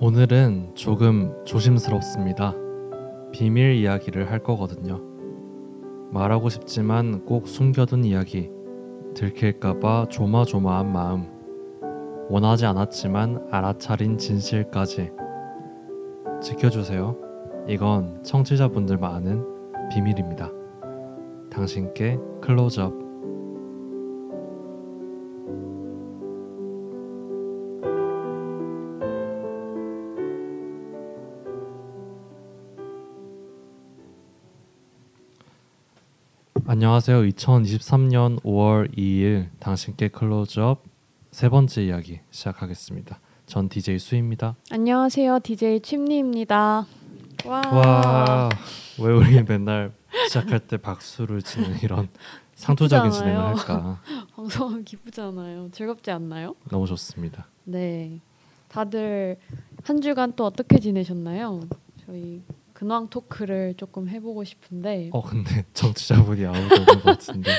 오늘은 조금 조심스럽습니다. 비밀 이야기를 할 거거든요. 말하고 싶지만 꼭 숨겨둔 이야기, 들킬까봐 조마조마한 마음, 원하지 않았지만 알아차린 진실까지 지켜주세요. 이건 청취자분들만 아는 비밀입니다. 당신께 클로즈업. 안녕하세요. 2023년 5월 2일 당신께 클로즈업 세 번째 이야기 시작하겠습니다. 전 DJ 수입니다. 안녕하세요. DJ 침리입니다. 와. 와, 왜 우리 맨날 시작할 때 박수를 치는 이런 상투적인 진행을. 할까? 방송하면 기쁘잖아요. 즐겁지 않나요? 너무 좋습니다. 네. 다들 한 주간 또 어떻게 지내셨나요? 저희 근황 토크를 조금 해보고 싶은데 어 근데 정치자분이 아무도 없는 것 같은데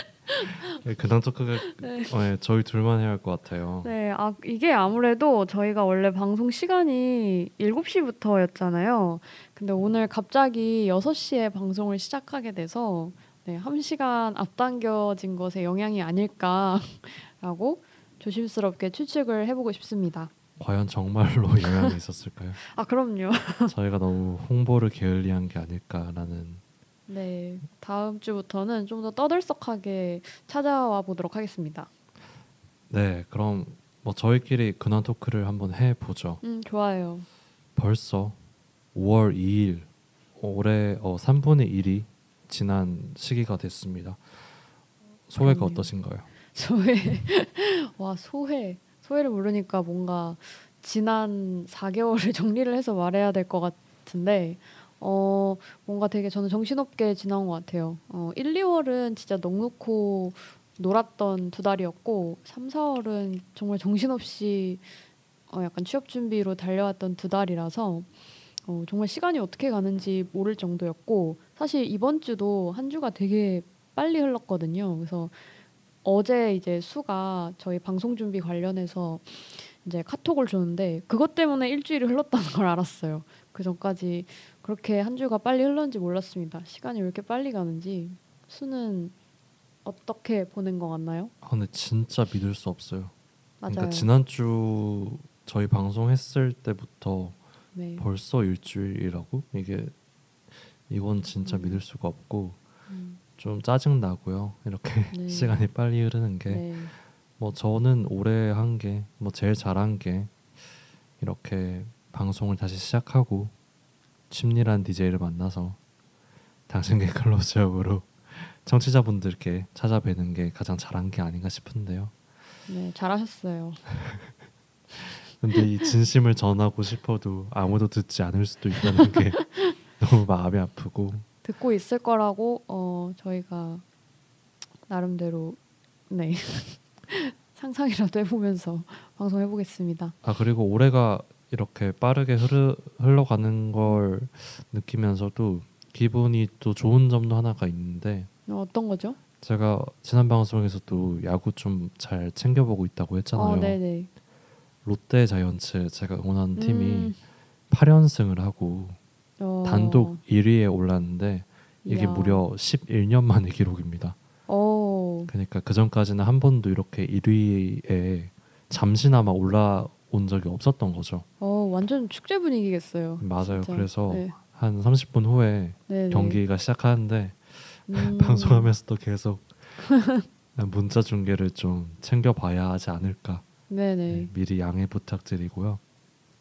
그당 토크가 네. 어, 네, 저희 둘만 해야 할 것 같아요. 네, 아 이게 아무래도 저희가 원래 방송 시간이 7시부터였잖아요. 근데 오늘 갑자기 6시에 방송을 시작하게 돼서 네, 1시간 앞당겨진 것의 영향이 아닐까라고 조심스럽게 추측을 해보고 싶습니다. 과연 정말로 영향이 있었을까요? 아, 그럼요. 저희가 너무 홍보를 게을리한 게 아닐까라는 네, 다음 주부터는 좀 더 떠들썩하게 찾아와 보도록 하겠습니다. 네 그럼 뭐 저희끼리 근황 토크를 한번 해보죠. 음, 좋아요. 벌써 5월 2일 올해 어, 3분의 1이 지난 시기가 됐습니다. 소회가 그렇네요. 어떠신가요? 소회. 와, 소회. 소회를 모르니까 뭔가 지난 4개월을 정리를 해서 말해야 될 것 같은데 어, 뭔가 되게 저는 정신없게 지나온 것 같아요. 어, 1, 2월은 진짜 넉넉고 놀았던 두 달이었고 3, 4월은 정말 정신없이 어, 약간 취업 준비로 달려왔던 두 달이라서 어, 정말 시간이 어떻게 가는지 모를 정도였고 사실 이번 주도 한 주가 되게 빨리 흘렀거든요. 그래서 어제 이제 수가 저희 방송 준비 관련해서 이제 카톡을 줬는데 그것 때문에 일주일이 흘렀다는 걸 알았어요. 그 전까지 그렇게 한 주가 빨리 흘렀는지 몰랐습니다. 시간이 왜 이렇게 빨리 가는지 수는 어떻게 보낸 것 같나요? 아, 근데 진짜 믿을 수 없어요. 맞아요. 그러니까 지난주 저희 방송했을 때부터 네. 벌써 일주일이라고 이게 이건 진짜 음. 믿을 수가 없고 음, 좀 짜증 나고요. 이렇게 네. 시간이 빨리 흐르는 게 네. 뭐 저는 올해 한 게 뭐 제일 잘한 게 이렇게 방송을 다시 시작하고 침리란 DJ를 만나서 당신께 클로즈업으로 청취자분들께 찾아뵈는 게 가장 잘한 게 아닌가 싶은데요. 네, 잘하셨어요. 근데 이 진심을 전하고 싶어도 아무도 듣지 않을 수도 있다는 게 너무 마음이 아프고 듣고 있을 거라고 어, 저희가 나름대로 네 상상이라도 해보면서 방송해 보겠습니다. 아 그리고 올해가 이렇게 빠르게 흐르, 흘러가는 걸 느끼면서도 기분이 또 좋은 점도 하나가 있는데 어, 어떤 거죠? 제가 지난 방송에서도 야구 좀 잘 챙겨보고 있다고 했잖아요. 어. 롯데 자이언츠 제가 응원하는 팀이 음, 8연승을 하고 어, 단독 1위에 올랐는데 이게 이야. 무려 11년 만의 기록입니다. 어, 그러니까 그 전까지는 한 번도 이렇게 1위에 잠시나마 올라온 적이 없었던 거죠. 어, 완전 축제 분위기겠어요. 맞아요. 진짜. 그래서 네. 한 30분 후에 네네. 경기가 시작하는데 음, 방송하면서도 계속 문자 중계를 좀 챙겨봐야 하지 않을까 네네. 네, 미리 양해 부탁드리고요.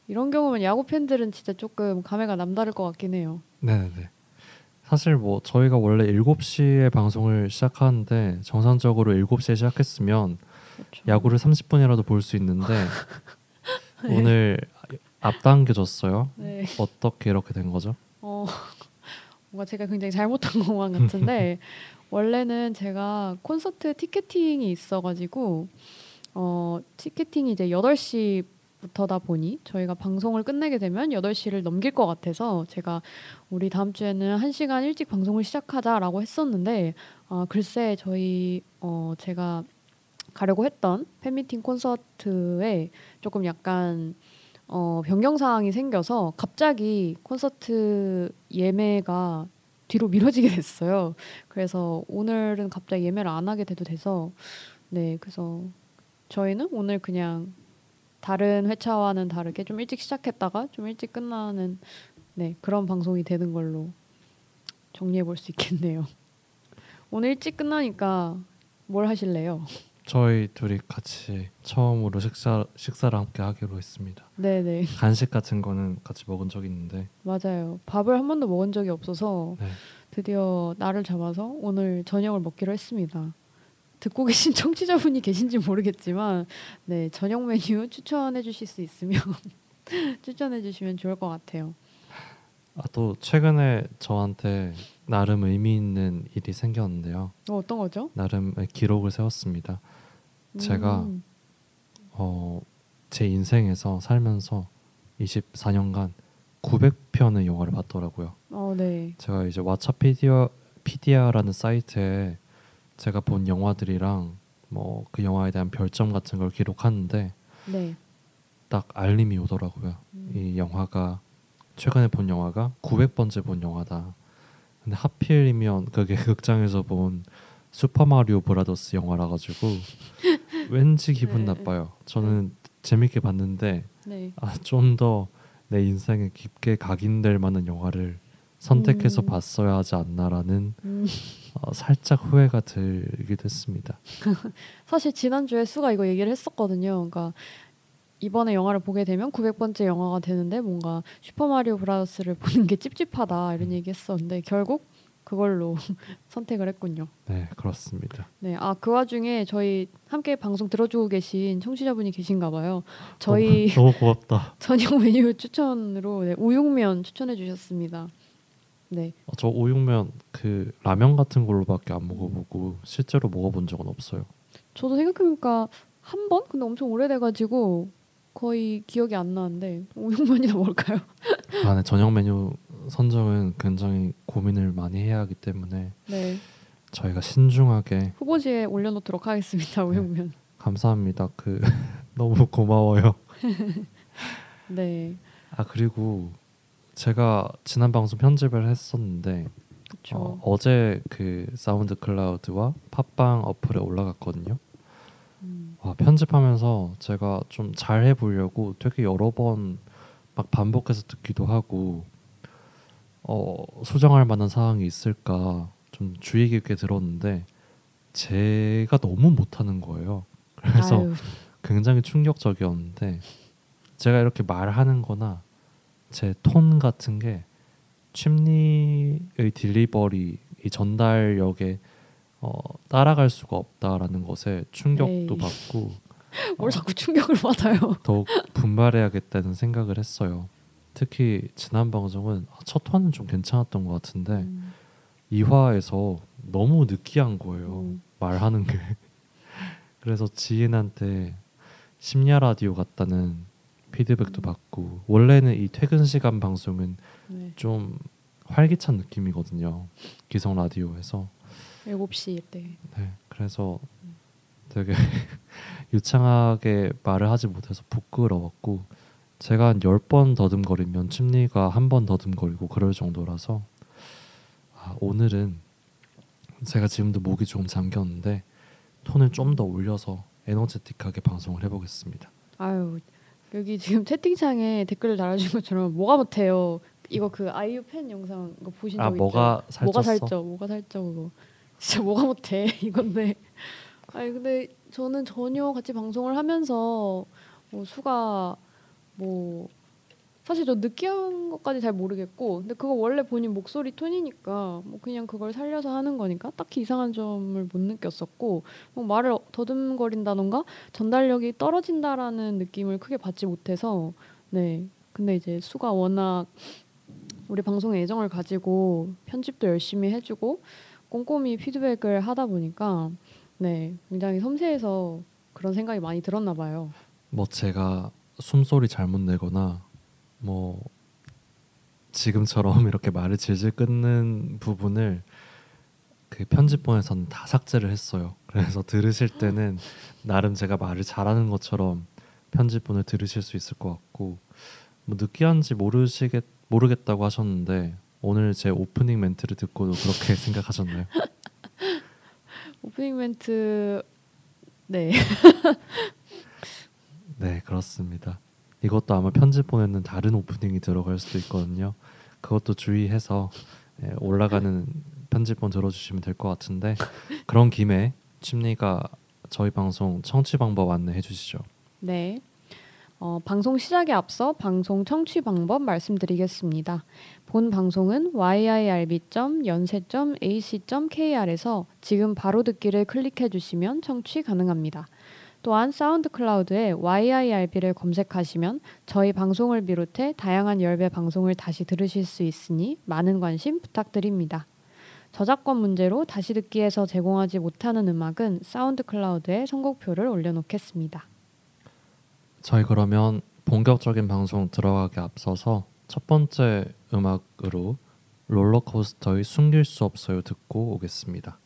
이런 경우면 야구 팬들은 진짜 조금 감회가 남다를 것 같긴 해요. 네네. 사실 뭐 저희가 원래 7시에 방송을 시작하는데 정상적으로 7시에 시작했으면 그렇죠. 야구를 30분이라도 볼 수 있는데 오늘 앞당겨졌어요. 네. 어떻게 이렇게 된 거죠? 어, 뭔가 제가 굉장히 잘못한 것만 같은데 원래는 제가 콘서트 티켓팅이 있어가지고 어, 티켓팅이 이제 8시 부터다 보니 저희가 방송을 끝내게 되면 8시를 넘길 것 같아서 제가 우리 다음 주에는 1시간 일찍 방송을 시작하자라고 했었는데 아, 글쎄 저희 어, 제가 가려고 했던 팬미팅 콘서트에 조금 약간 어, 변경 사항이 생겨서 갑자기 콘서트 예매가 뒤로 미뤄지게 됐어요. 그래서 오늘은 갑자기 예매를 안 하게 돼도 돼서 네, 그래서 저희는 오늘 그냥 다른 회차와는 다르게 좀 일찍 시작했다가 좀 일찍 끝나는 네, 그런 방송이 되는 걸로 정리해 볼 수 있겠네요. 오늘 일찍 끝나니까 뭘 하실래요? 저희 둘이 같이 처음으로 식사 식사를 함께 하기로 했습니다. 네네 간식 같은 거는 같이 먹은 적이 있는데 맞아요. 밥을 한 번도 먹은 적이 없어서 네. 드디어 날을 잡아서 오늘 저녁을 먹기로 했습니다. 듣고 계신 청취자분이 계신지 모르겠지만 네 저녁 메뉴 추천해 주실 수 있으면 추천해 주시면 좋을 것 같아요. 아, 또 최근에 저한테 나름 의미 있는 일이 생겼는데요. 어, 어떤 거죠? 나름의 기록을 세웠습니다. 제가 음, 어, 제 인생에서 살면서 24년간 900편의 영화를 봤더라고요. 어, 네. 제가 이제 왓챠피디아 피디아라는 사이트에 제가 본 영화들이랑 뭐 그 영화에 대한 별점 같은 걸 기록하는데 네. 딱 알림이 오더라고요. 음. 이 영화가 최근에 본 영화가 900번째 본 영화다. 근데 하필이면 그게 극장에서 본 슈퍼 마리오 브라더스 영화라 가지고 왠지 기분 네. 나빠요. 저는 재밌게 봤는데 네. 아, 좀 더 내 인생에 깊게 각인될 만한 영화를 선택해서 음. 봤어야 하지 않나라는 음, 어, 살짝 후회가 들기도 했습니다. 사실 지난주에 수가 이거 얘기를 했었거든요. 그러니까 이번에 영화를 보게 되면 900번째 영화가 되는데 뭔가 슈퍼마리오 브라더스를 보는 게 찝찝하다 이런 얘기 했었는데 결국 그걸로 선택을 했군요. 네, 그렇습니다. 네. 아, 그 와중에 저희 함께 방송 들어주고 계신 청취자분이 계신가 봐요. 저희 너무, 너무 고맙다. 저녁 메뉴 추천으로 네, 우육면 추천해 주셨습니다. 네. 어, 저 우육면 그 라면 같은 걸로밖에 안 먹어보고 실제로 먹어본 적은 없어요. 저도 생각해보니까 한 번? 근데 엄청 오래돼가지고 거의 기억이 안 나는데 우육면이나 먹을까요? 아, 네, 저녁 메뉴 선정은 굉장히 고민을 많이 해야 하기 때문에 네. 저희가 신중하게 후보지에 올려놓도록 하겠습니다. 우육면. 감사합니다. 그 너무 고마워요. 네. 아 그리고 제가 지난 방송 편집을 했었는데. 어, 어제 그 사운드 클라우드와 팟빵 어플에 올라갔거든요. 편집하면서 제가 좀 잘 해보려고 되게 여러 번 막 반복해서 듣기도 하고 어, 수정할 만한 사항이 있을까 좀 주의 깊게 들었는데 제가 너무 못하는 거예요. 그래서 아유, 굉장히 충격적이었는데 제가 이렇게 말하는-거나 제 톤 같은 게 침리의 딜리버리 이 전달력에 어, 따라갈 수가 없다라는 것에 충격도 에이. 받고 뭘 자꾸 충격을 받아요. 더욱 분발해야겠다는 생각을 했어요. 특히 지난 방송은 아, 첫 화는 좀 괜찮았던 것 같은데 음, 2화에서 너무 느끼한 거예요. 음. 말하는 게. 그래서 지인한테 심야 라디오 같다는 피드백도 음. 받고 원래는 이 퇴근 시간 방송은 네. 좀 활기찬 느낌이거든요. 기성 라디오에서. 7시 때. 네. 그래서 되게 유창하게 말을 하지 못해서 부끄러웠고 제가 한 10번 더듬거리면 침리가 한 번 더듬거리고 그럴 정도라서 아, 오늘은 제가 지금도 목이 조금 잠겼는데 톤을 좀 더 올려서 에너제틱하게 방송을 해보겠습니다. 아유 여기 지금 채팅창에 댓글을 달아준 것처럼 뭐가 못해요. 이거 그 아이유 팬 영상 이거 보신 적 아 있죠? 뭐가 살쪘어? 뭐가 살쪄 뭐가 살쪄 그거 진짜 뭐가 못해 이건데. 아니 근데 저는 전혀 같이 방송을 하면서 뭐 수가 뭐 사실 저 느끼한 것까지 잘 모르겠고 근데 그거 원래 본인 목소리 톤이니까 뭐 그냥 그걸 살려서 하는 거니까 딱히 이상한 점을 못 느꼈었고 뭐 말을 더듬거린다던가 전달력이 떨어진다라는 느낌을 크게 받지 못해서 네. 근데 이제 수가 워낙 우리 방송에 애정을 가지고 편집도 열심히 해주고 꼼꼼히 피드백을 하다 보니까 네 굉장히 섬세해서 그런 생각이 많이 들었나 봐요. 뭐 제가 숨소리 잘못 내거나 뭐 지금처럼 이렇게 말을 질질 끊는 부분을 그 편집본에서는 다 삭제를 했어요. 그래서 들으실 때는 나름 제가 말을 잘하는 것처럼 편집본을 들으실 수 있을 것 같고 뭐 느끼한지 모르시겠 모르겠다고 하셨는데 오늘 제 오프닝 멘트를 듣고도 그렇게 생각하셨나요? 오프닝 멘트 네. 네 그렇습니다. 이것도 아마 편집본에는 다른 오프닝이 들어갈 수도 있거든요. 그것도 주의해서 예, 올라가는 편집본 들어주시면 될 것 같은데 그런 김에 침리가 저희 방송 청취 방법 안내해 주시죠. 네. 어, 방송 시작에 앞서 방송 청취 방법 말씀드리겠습니다. 본 방송은 yirb.연세.ac.kr에서 지금 바로 듣기를 클릭해 주시면 청취 가능합니다. 또한 사운드 클라우드에 yirb를 검색하시면 저희 방송을 비롯해 다양한 열배 방송을 다시 들으실 수 있으니 많은 관심 부탁드립니다. 저작권 문제로 다시 듣기에서 제공하지 못하는 음악은 사운드 클라우드에 선곡표를 올려놓겠습니다. 저희 그러면 본격적인 방송 들어가기 앞서서 첫 번째 음악으로 롤러코스터의 숨길 수 없어요 듣고 오겠습니다.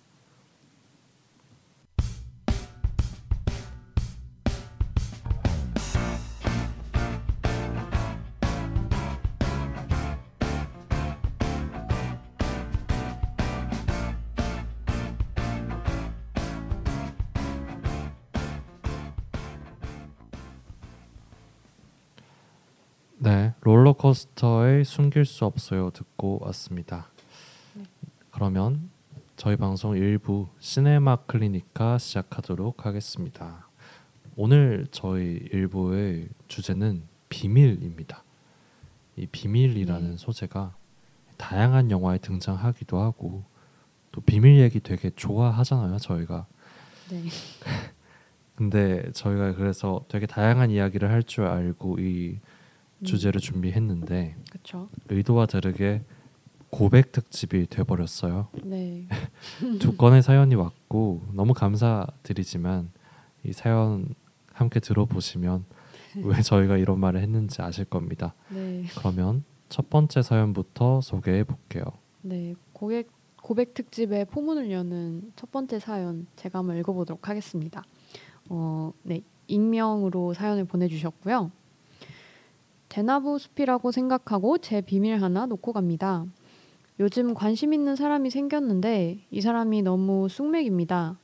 롤러코스터의 숨길 수 없어요 듣고 왔습니다. 네. 그러면 저희 방송 일부 시네마 클리니카 시작하도록 하겠습니다. 오늘 저희 일부의 주제는 비밀입니다. 이 비밀이라는 네. 소재가 다양한 영화에 등장하기도 하고 또 비밀 얘기 되게 좋아하잖아요, 저희가. 네. 근데 저희가 그래서 되게 다양한 이야기를 할 줄 알고 이 주제를 준비했는데 그쵸. 의도와 다르게 고백 특집이 돼버렸어요. 네. 두 건의 사연이 왔고 너무 감사드리지만 이 사연 함께 들어보시면 왜 저희가 이런 말을 했는지 아실 겁니다. 네. 그러면 첫 번째 사연부터 소개해 볼게요. 네, 고백 고백 특집의 포문을 여는 첫 번째 사연 제가 한번 읽어보도록 하겠습니다. 어, 네, 익명으로 사연을 보내주셨고요. 대나무 숲이라고 생각하고 제 비밀 하나 놓고 갑니다. 요즘 관심 있는 사람이 생겼는데 이 사람이 너무 쑥맥입니다.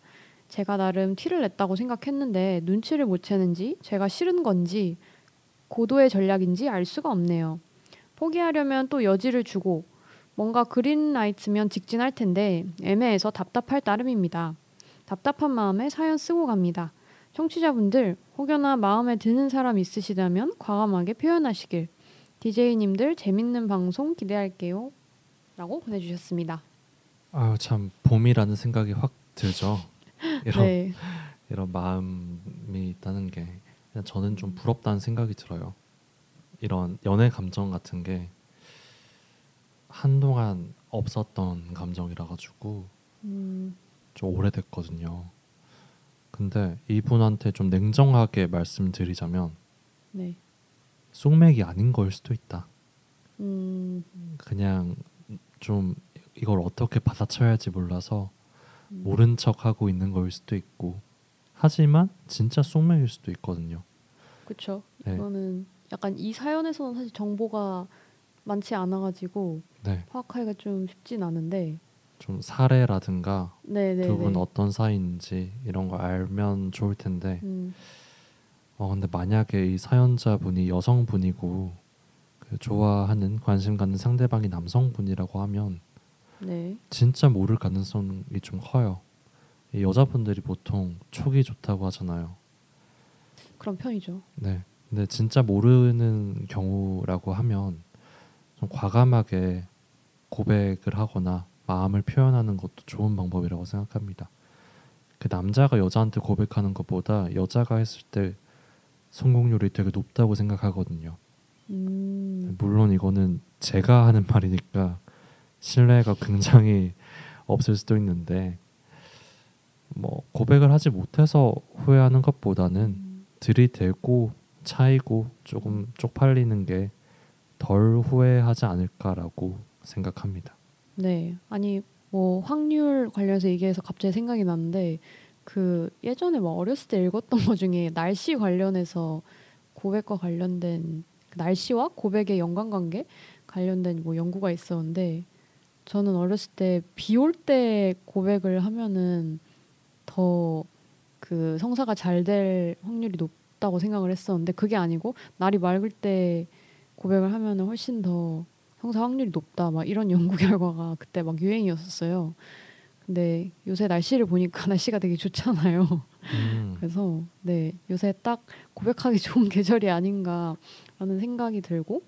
제가 나름 티를 냈다고 생각했는데 눈치를 못 채는지 제가 싫은 건지 고도의 전략인지 알 수가 없네요. 포기하려면 또 여지를 주고 뭔가 그린라이트면 직진할 텐데 애매해서 답답할 따름입니다. 답답한 마음에 사연 쓰고 갑니다. 청취자분들 혹여나 마음에 드는 사람 있으시다면 과감하게 표현하시길. DJ님들 재밌는 방송 기대할게요. 라고 보내주셨습니다. 아유 참 봄이라는 생각이 확 들죠. 이런 네. 이런 마음이 있다는 게 저는 좀 부럽다는 생각이 들어요. 이런 연애 감정 같은 게 한동안 없었던 감정이라 가지고 음. 좀 오래됐거든요. 근데 이분한테 좀 냉정하게 말씀드리자면 네. 쑥맥이 아닌 걸 수도 있다. 음. 그냥 좀 이걸 어떻게 받아쳐야 할지 몰라서 음. 모른 척 하고 있는 걸 수도 있고 하지만 진짜 쑥맥일 수도 있거든요. 그렇죠. 네. 이거는 약간 이 사연에서는 사실 정보가 많지 않아가지고 네. 파악하기가 좀 쉽진 않은데 좀 사례라든가 네네네. 두분 어떤 사이인지 이런 걸 알면 좋을 텐데 음. 어 근데 만약에 이 사연자분이 여성분이고 그 좋아하는 관심 갖는 상대방이 남성분이라고 하면 네. 진짜 모를 가능성이 좀 커요. 이 여자분들이 보통 촉이 좋다고 하잖아요. 그런 편이죠. 네. 근데 진짜 모르는 경우라고 하면 좀 과감하게 고백을 하거나 마음을 표현하는 것도 좋은 방법이라고 생각합니다. 그 남자가 여자한테 고백하는 것보다 여자가 했을 때 성공률이 되게 높다고 생각하거든요. 음. 물론 이거는 제가 하는 말이니까 신뢰가 굉장히 없을 수도 있는데 뭐 고백을 하지 못해서 후회하는 것보다는 음. 들이대고 차이고 조금 쪽팔리는 게 덜 후회하지 않을까라고 생각합니다. 네. 아니 뭐 확률 관련해서 얘기해서 갑자기 생각이 났는데 그 예전에 뭐 어렸을 때 읽었던 것 중에 날씨 관련해서 고백과 관련된 그 날씨와 고백의 연관관계 관련된 뭐 연구가 있었는데 저는 어렸을 때 비 올 때 고백을 하면은 더 그 성사가 잘 될 확률이 높다고 생각을 했었는데 그게 아니고 날이 맑을 때 고백을 하면은 훨씬 더 성사 확률이 높다 막 이런 연구 결과가 그때 막 유행이었었어요. 근데 요새 날씨를 보니까 날씨가 되게 좋잖아요. 음, 그래서 네 요새 딱 고백하기 좋은 계절이 아닌가라는 생각이 들고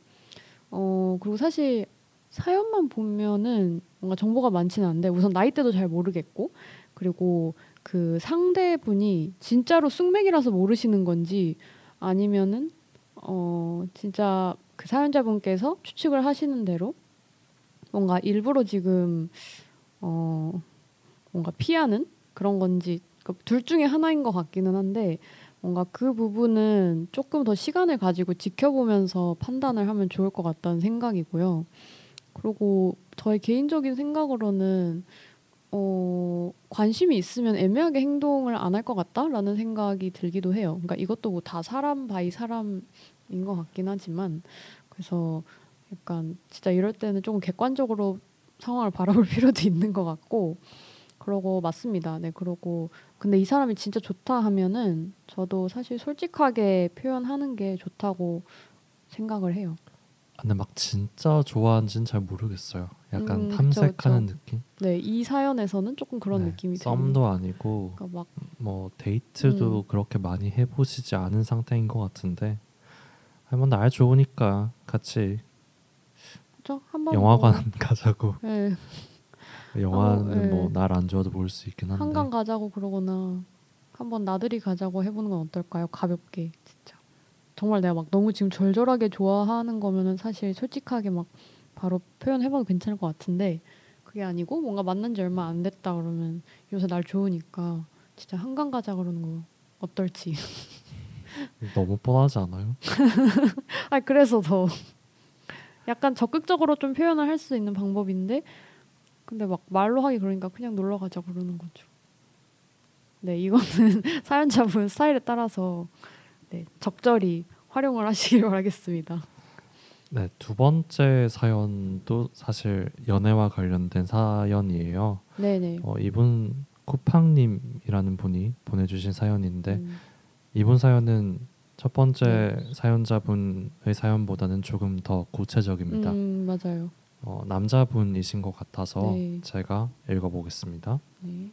어 그리고 사실 사연만 보면은 뭔가 정보가 많지는 않은데 우선 나이대도 잘 모르겠고 그리고 그 상대분이 진짜로 쑥맥이라서 모르시는 건지 아니면은 어 진짜 그 사연자분께서 추측을 하시는 대로 뭔가 일부러 지금 어 뭔가 피하는 그런 건지 그둘 중에 하나인 것 같기는 한데 뭔가 그 부분은 조금 더 시간을 가지고 지켜보면서 판단을 하면 좋을 것 같다는 생각이고요. 그리고 저의 개인적인 생각으로는 어, 관심이 있으면 애매하게 행동을 안 할 것 같다라는 생각이 들기도 해요. 그러니까 이것도 뭐 다 사람 by 사람인 것 같긴 하지만 그래서 약간 진짜 이럴 때는 조금 객관적으로 상황을 바라볼 필요도 있는 것 같고 그러고 맞습니다. 네, 그러고 근데 이 사람이 진짜 좋다 하면은 저도 사실 솔직하게 표현하는 게 좋다고 생각을 해요. 아, 근데 막 진짜 좋아하는지는 잘 모르겠어요. 약간 음, 그쵸, 탐색하는 그쵸. 느낌. 네, 이 사연에서는 조금 그런 네, 느낌이 들어요. 썸도 아니고 그러니까 막 뭐 데이트도 음. 그렇게 많이 해보시지 않은 상태인 것 같은데 아니 뭐날 좋으니까 같이 그죠? 한번 영화관 뭐, 가자고 네, 영화는 네. 뭐날 안 좋아도 볼 수 있긴 한데 한강 가자고 그러거나 한번 나들이 가자고 해보는 건 어떨까요? 가볍게 진짜 정말 내가 막 너무 지금 절절하게 좋아하는 거면은 사실 솔직하게 막 바로 표현해봐도 괜찮을 것 같은데 그게 아니고 뭔가 만난 지 얼마 안 됐다 그러면 요새 날 좋으니까 진짜 한강 가자 그러는 거 어떨지 너무 뻔하지 않아요? 아 그래서 더 약간 적극적으로 좀 표현을 할 수 있는 방법인데 근데 막 말로 하기 그러니까 그냥 놀러 가자 그러는 거죠. 네 이거는 사연자분 스타일에 따라서 네 적절히 활용을 하시길 바라겠습니다. 네, 두 번째 사연도 사실 연애와 관련된 사연이에요. 네 네. 어, 이분 쿠팡님이라는 분이 보내주신 사연인데 음, 이분 사연은 첫 번째 사연자분의 사연보다는 조금 더 구체적입니다. 음 맞아요. 어, 남자분이신 것 같아서 네. 제가 읽어보겠습니다. 네.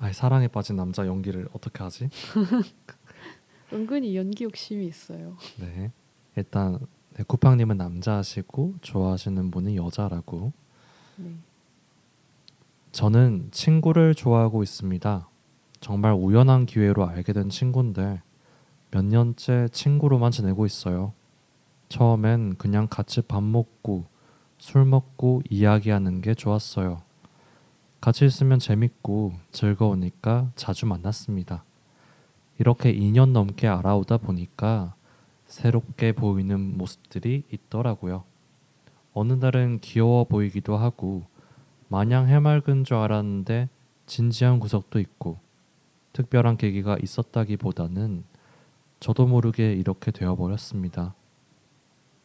아, 사랑에 빠진 남자 연기를 어떻게 하지? 은근히 연기 욕심이 있어요. 네, 일단 네, 쿠팡님은 남자시고 좋아하시는 분은 여자라고. 네. 저는 친구를 좋아하고 있습니다. 정말 우연한 기회로 알게 된 친구인데 몇 년째 친구로만 지내고 있어요. 처음엔 그냥 같이 밥 먹고 술 먹고 이야기하는 게 좋았어요. 같이 있으면 재밌고 즐거우니까 자주 만났습니다. 이렇게 2년 넘게 알아오다 보니까 새롭게 보이는 모습들이 있더라고요. 어느 날은 귀여워 보이기도 하고 마냥 해맑은 줄 알았는데 진지한 구석도 있고 특별한 계기가 있었다기보다는 저도 모르게 이렇게 되어버렸습니다.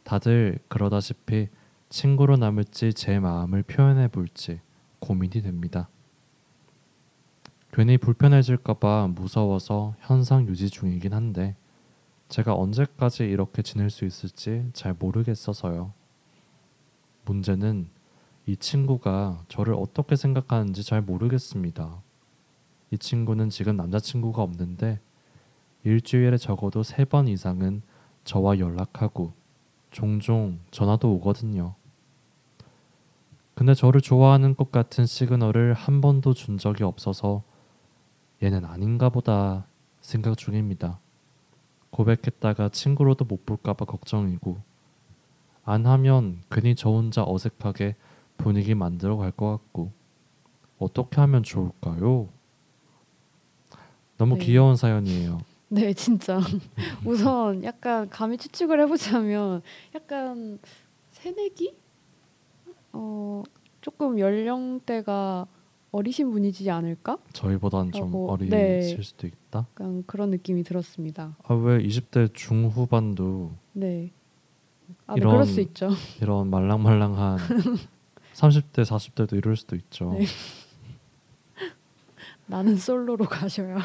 다들 그러다시피 친구로 남을지 제 마음을 표현해 볼지 고민이 됩니다. 괜히 불편해질까봐 무서워서 현상 유지 중이긴 한데 제가 언제까지 이렇게 지낼 수 있을지 잘 모르겠어서요. 문제는 이 친구가 저를 어떻게 생각하는지 잘 모르겠습니다. 이 친구는 지금 남자친구가 없는데 일주일에 적어도 세 번 이상은 저와 연락하고 종종 전화도 오거든요. 근데 저를 좋아하는 것 같은 시그널을 한 번도 준 적이 없어서 얘는 아닌가 보다 생각 중입니다. 고백했다가 친구로도 못 볼까봐 걱정이고 안 하면 괜히 저 혼자 어색하게 분위기 만들어 갈 것 같고 어떻게 하면 좋을까요? 너무 네. 귀여운 사연이에요. 네, 진짜. 우선 약간 감히 추측을 해보자면 약간 새내기? 어 조금 연령대가 어리신 분이지 않을까? 저희보단 좀 어리실 네. 수도 있다. 약간 그런 느낌이 들었습니다. 아 왜 20대 중후반도 네. 아, 네, 이런- 그럴 수 있죠. 이런 말랑말랑한 30대 40대도 이럴 수도 있죠. 네. 나는 솔로로 가셔야.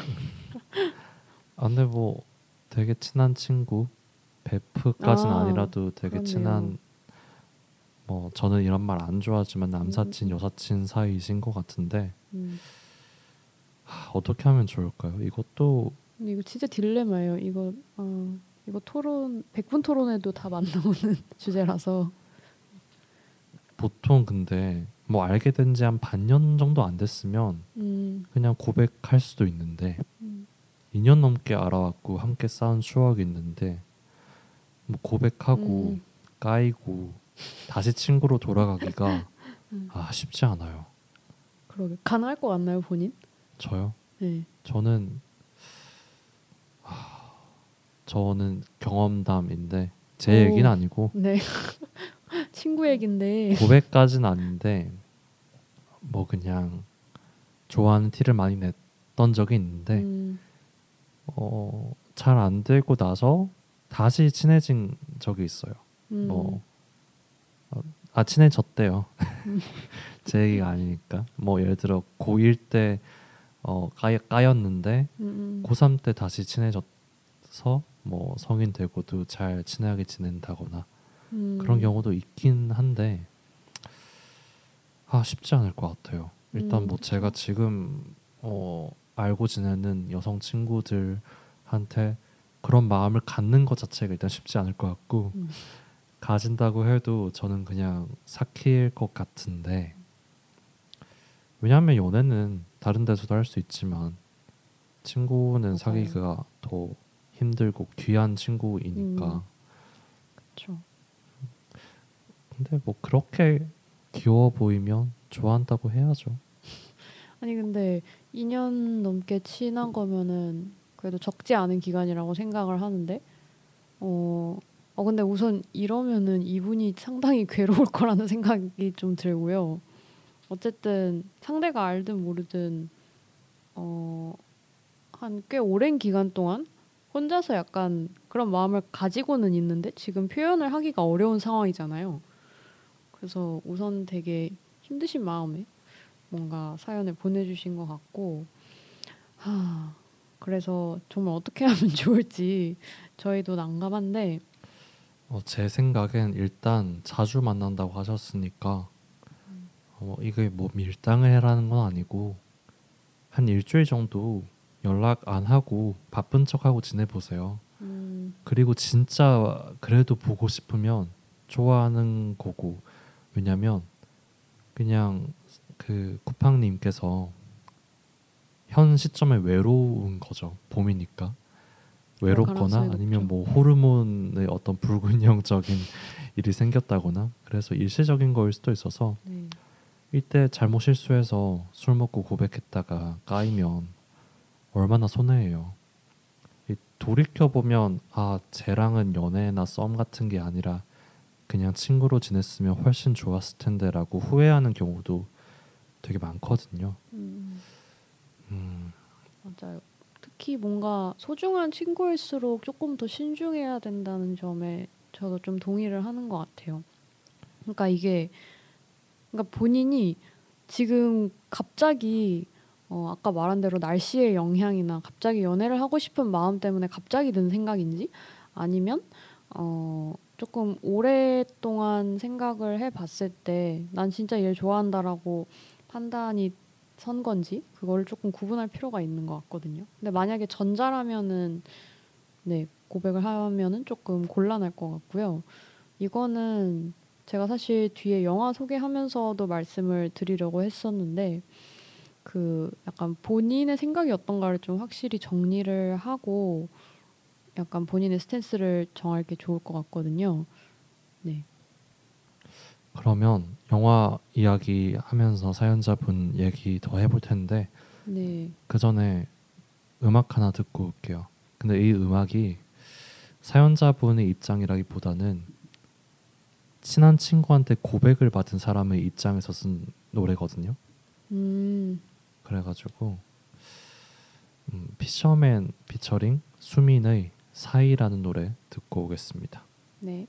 아, 근데 뭐 되게 친한 친구 베프까지는 아, 아, 니라도 되게 그렇네요. 친한 뭐 저는 이런 말 안 좋아하지만 남사친 음. 여사친 사이이신 것 같은데 음. 하, 어떻게 하면 좋을까요? 이것도 이거 진짜 딜레마예요. 이거 어, 이거 토론 100분 토론에도 답 안 나오는 주제라서. 보통 근데 뭐 알게 된 지 한 반년 정도 안 됐으면 음, 그냥 고백할 수도 있는데 음, 2년 넘게 알아왔고 함께 쌓은 추억이 있는데 뭐 고백하고 음. 까이고 다시 친구로 돌아가기가 음. 아 쉽지 않아요. 그러게 가능할 것 같나요 본인? 저요? 네. 저는 하, 저는 경험담인데 제 오. 얘기는 아니고 네. 친구 얘긴데. 고백까지는 아닌데 뭐 그냥 좋아하는 티를 많이 냈던 적이 있는데 음, 어, 잘 안 되고 나서 다시 친해진 적이 있어요. 음, 뭐, 어, 아 친해졌대요. 음. 제 얘기가 아니니까. 뭐 예를 들어 고1 때 어, 까였, 까였는데 음, 음. 고3 때 다시 친해져서 뭐 성인 되고도 잘 친하게 지낸다거나 음. 그런 경우도 있긴 한데 아 쉽지 않을 것 같아요. 일단 음, 뭐. 제가 지금 어, 알고 지내는 여성 친구들한테 그런 마음을 갖는 것 자체가 일단 쉽지 않을 것 같고 음. 가진다고 해도 저는 그냥 삭힐 것 같은데 왜냐하면 연애는 다른 데서도 할 수 있지만 친구는 맞아요. 사귀기가 더 힘들고 귀한 친구이니까 음. 그쵸. 근데 뭐 그렇게 귀여워 보이면 좋아한다고 해야죠. 아니 근데 2년 넘게 친한 거면은 그래도 적지 않은 기간이라고 생각을 하는데 어, 어 근데 우선 이러면은 이분이 상당히 괴로울 거라는 생각이 좀 들고요. 어쨌든 상대가 알든 모르든 어, 한 꽤 오랜 기간 동안 혼자서 약간 그런 마음을 가지고는 있는데 지금 표현을 하기가 어려운 상황이잖아요. 그래서 우선 되게 힘드신 마음에 뭔가 사연을 보내주신 것 같고 하, 그래서 정말 어떻게 하면 좋을지 저희도 난감한데. 어, 제 생각엔 일단 자주 만난다고 하셨으니까 어, 이게 뭐 밀당을 해라는 건 아니고 한 일주일 정도 연락 안 하고 바쁜 척하고 지내보세요. 음, 그리고 진짜 그래도 보고 싶으면 좋아하는 거고 왜냐면 그냥 그 쿠팡님께서 현 시점에 외로운 거죠 봄이니까 외롭거나 아니면. 뭐 호르몬의 어떤 불균형적인 일이 생겼다거나 그래서 일시적인 거일 수도 있어서 네. 이때 잘못 실수해서 술 먹고 고백했다가 까이면 얼마나 손해예요. 이 돌이켜 보면 아 쟤랑은 연애나 썸 같은 게 아니라 그냥 친구로 지냈으면 훨씬 좋았을 텐데라고 후회하는 경우도 되게 많거든요. 음, 음, 맞아요. 특히 뭔가 소중한 친구일수록 조금 더 신중해야 된다는 점에 저도 좀 동의를 하는 것 같아요. 그러니까 이게 그러니까 본인이 지금 갑자기 어, 아까 말한 대로 날씨의 영향이나 갑자기 연애를 하고 싶은 마음 때문에 갑자기 든 생각인지 아니면 어, 조금 오랫동안 생각을 해봤을 때 난 진짜 얘를 좋아한다라고 판단이 선 건지 그걸 조금 구분할 필요가 있는 것 같거든요. 근데 만약에 전자라면은 네 고백을 하면은 조금 곤란할 것 같고요. 이거는 제가 사실 뒤에 영화 소개하면서도 말씀을 드리려고 했었는데 그 약간 본인의 생각이 어떤가를 좀 확실히 정리를 하고 약간 본인의 스탠스를 정할 게 좋을 것 같거든요. 네. 그러면 영화 이야기 하면서 사연자분 얘기 더 해볼 텐데 네. 그 전에 음악 하나 듣고 올게요. 근데 이 음악이 사연자분의 입장이라기보다는 친한 친구한테 고백을 받은 사람의 입장에서 쓴 노래거든요. 음. 그래가지고 음, 피셔맨 피처링 수민의 사이라는 노래 듣고 오겠습니다. 네.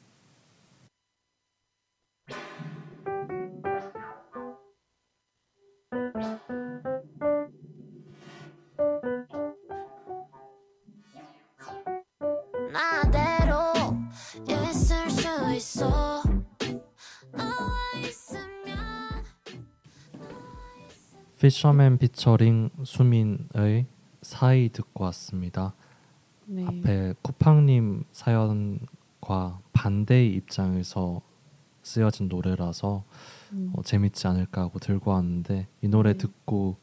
피셔맨 피처링 수민의 사이 듣고 왔습니다. 네. 앞에 쿠팡님 사연과 반대의 입장에서 쓰여진 노래라서 음. 어, 재밌지 않을까 하고 들고 왔는데 이 노래 네. 듣고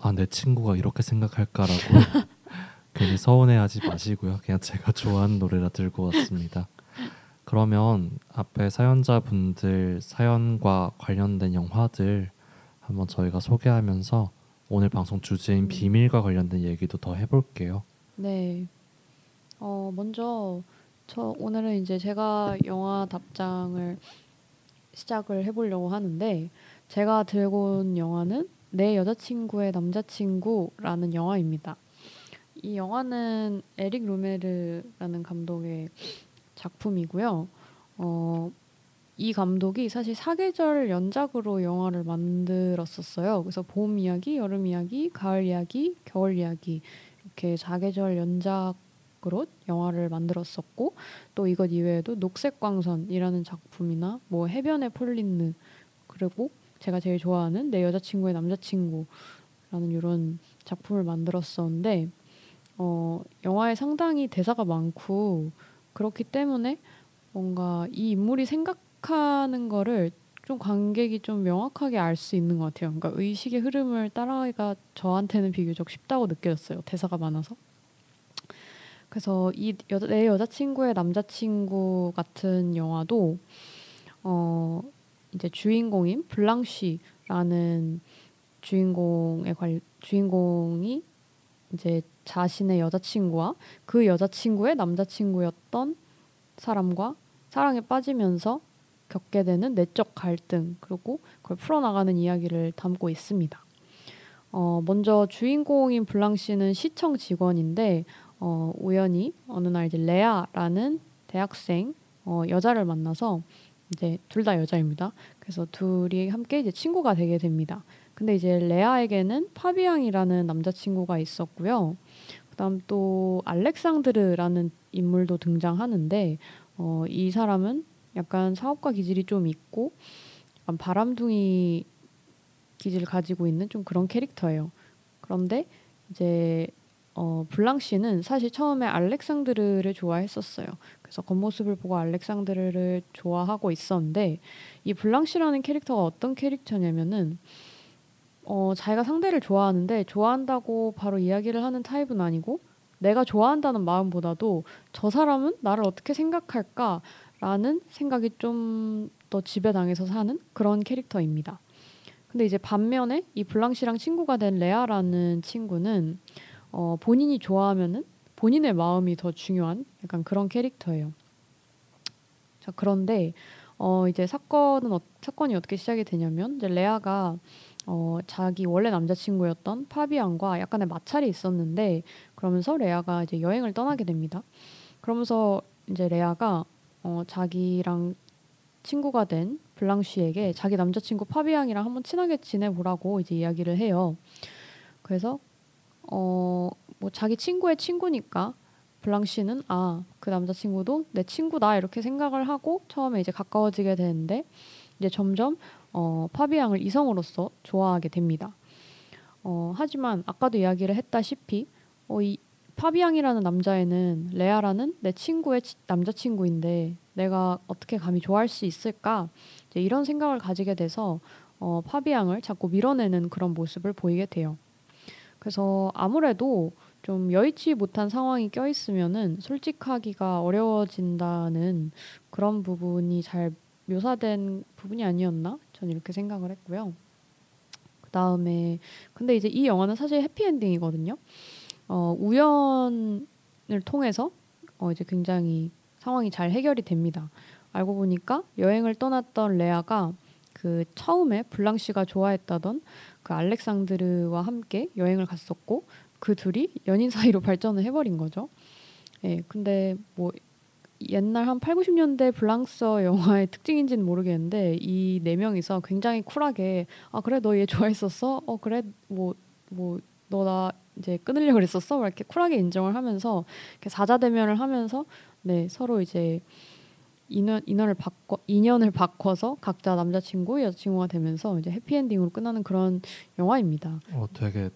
아 내 친구가 이렇게 생각할까라고 괜히 서운해하지 마시고요. 그냥 제가 좋아하는 노래라 들고 왔습니다. 그러면 앞에 사연자분들 사연과 관련된 영화들 한번 저희가 소개하면서 오늘 방송 주제인 음. 비밀과 관련된 얘기도 더 해볼게요. 네. 어 먼저 저 오늘은 이제 제가 영화 답장을 시작을 해보려고 하는데 제가 들고 온 영화는 내 여자친구의 남자친구라는 영화입니다. 이 영화는 에릭 루메르라는 감독의 작품이고요. 어, 이 감독이 사실 사계절 연작으로 영화를 만들었었어요. 그래서 봄 이야기, 여름 이야기, 가을 이야기, 겨울 이야기 이렇게 사계절 연작 으로 영화를 만들었었고 또 이것 이외에도 녹색광선이라는 작품이나 뭐 해변의 폴린느 그리고 제가 제일 좋아하는 내 여자친구의 남자친구라는 이런 작품을 만들었었는데 어, 영화에 상당히 대사가 많고 그렇기 때문에 뭔가 이 인물이 생각하는 거를 좀 관객이 좀 명확하게 알 수 있는 것 같아요. 그러니까 의식의 흐름을 따라가기가 저한테는 비교적 쉽다고 느껴졌어요. 대사가 많아서. 그래서 이 여자, 내 여자친구의 남자친구 같은 영화도 어 이제 주인공인 블랑쉬라는 주인공의 관 주인공이 이제 자신의 여자친구와 그 여자친구의 남자친구였던 사람과 사랑에 빠지면서 겪게 되는 내적 갈등 그리고 그걸 풀어나가는 이야기를 담고 있습니다. 어, 먼저 주인공인 블랑 씨는 시청 직원인데 어, 우연히 어느 날 이제 레아라는 대학생 어, 여자를 만나서 이제 둘 다 여자입니다. 그래서 둘이 함께 이제 친구가 되게 됩니다. 근데 이제 레아에게는 파비앙이라는 남자친구가 있었고요. 그다음 또 알렉상드르라는 인물도 등장하는데 어, 이 사람은 약간 사업가 기질이 좀 있고 약간 바람둥이 기질을 가지고 있는 좀 그런 캐릭터예요. 그런데 이제 어, 블랑 씨는 사실 처음에 알렉상드르를 좋아했었어요. 그래서 겉모습을 보고 알렉상드르를 좋아하고 있었는데 이 블랑 씨라는 캐릭터가 어떤 캐릭터냐면은 어, 자기가 상대를 좋아하는데 좋아한다고 바로 이야기를 하는 타입은 아니고 내가 좋아한다는 마음보다도 저 사람은 나를 어떻게 생각할까라는 생각이 좀 더 지배당해서 사는 그런 캐릭터입니다. 근데 이제 반면에 이 블랑시랑 친구가 된 레아라는 친구는 어, 본인이 좋아하면은 본인의 마음이 더 중요한 약간 그런 캐릭터예요. 자 그런데 어, 이제 사건은 어, 사건이 어떻게 시작이 되냐면 이제 레아가 어, 자기 원래 남자친구였던 파비앙과 약간의 마찰이 있었는데 그러면서 레아가 이제 여행을 떠나게 됩니다. 그러면서 이제 레아가 어, 자기랑 친구가 된 블랑쉬에게 자기 남자친구 파비앙이랑 한번 친하게 지내보라고 이제 이야기를 해요. 그래서 어, 뭐 자기 친구의 친구니까 블랑쉬는 아, 그 남자친구도 내 친구다 이렇게 생각을 하고 처음에 이제 가까워지게 되는데 이제 점점 어, 파비앙을 이성으로서 좋아하게 됩니다. 어, 하지만 아까도 이야기를 했다시피 어, 이 파비앙이라는 남자애는 레아라는 내 친구의 치, 남자친구인데 내가 어떻게 감히 좋아할 수 있을까 이제 이런 생각을 가지게 돼서 어, 파비앙을 자꾸 밀어내는 그런 모습을 보이게 돼요. 그래서 아무래도 좀 여의치 못한 상황이 껴있으면은 솔직하기가 어려워진다는 그런 부분이 잘 묘사된 부분이 아니었나? 저는 이렇게 생각을 했고요. 그 다음에 근데 이제 이 영화는 사실 해피엔딩이거든요. 어, 우연히 통해서 어 이제 굉장히 상황이 잘 해결이 됩니다. 알고 보니까 여행을 떠났던 레아가 그 처음에 블랑시가 좋아했다던 그 알렉산드르와 함께 여행을 갔었고 그 둘이 연인 사이로 발전을 해버린 거죠. 예, 근데 뭐 옛날 한 8, 90년대 블랑서 영화의 특징인지는 모르겠는데 이 네 명이서 굉장히 쿨하게 아 그래 너 얘 좋아했었어? 어 그래 뭐 뭐 너 나 이제 끊으려 그랬었어? 이렇게 쿨하게 인정을 하면서 이렇게 사자대면을 하면서 네 서로 이제 인연 인연을 바꿔 인연을 바꿔서 각자 남자친구 여자친구가 되면서 이제 해피엔딩으로 끝나는 그런 영화입니다. 어 되게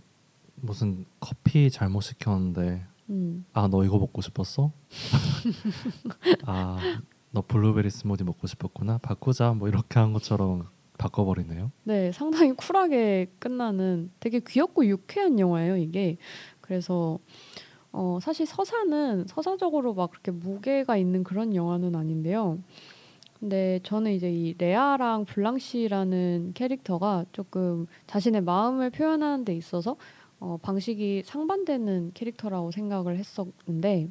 무슨 커피 잘못 시켰는데 음. 아너 이거 먹고 싶었어? 아너 블루베리 스무디 먹고 싶었구나 바꾸자 뭐 이렇게 한 것처럼 바꿔버리네요. 네, 상당히 쿨하게 끝나는 되게 귀엽고 유쾌한 영화예요 이게. 그래서 어, 사실 서사는 서사적으로 막 그렇게 무게가 있는 그런 영화는 아닌데요. 근데 저는 이제 이 레아랑 블랑시라는 캐릭터가 조금 자신의 마음을 표현하는 데 있어서 어, 방식이 상반되는 캐릭터라고 생각을 했었는데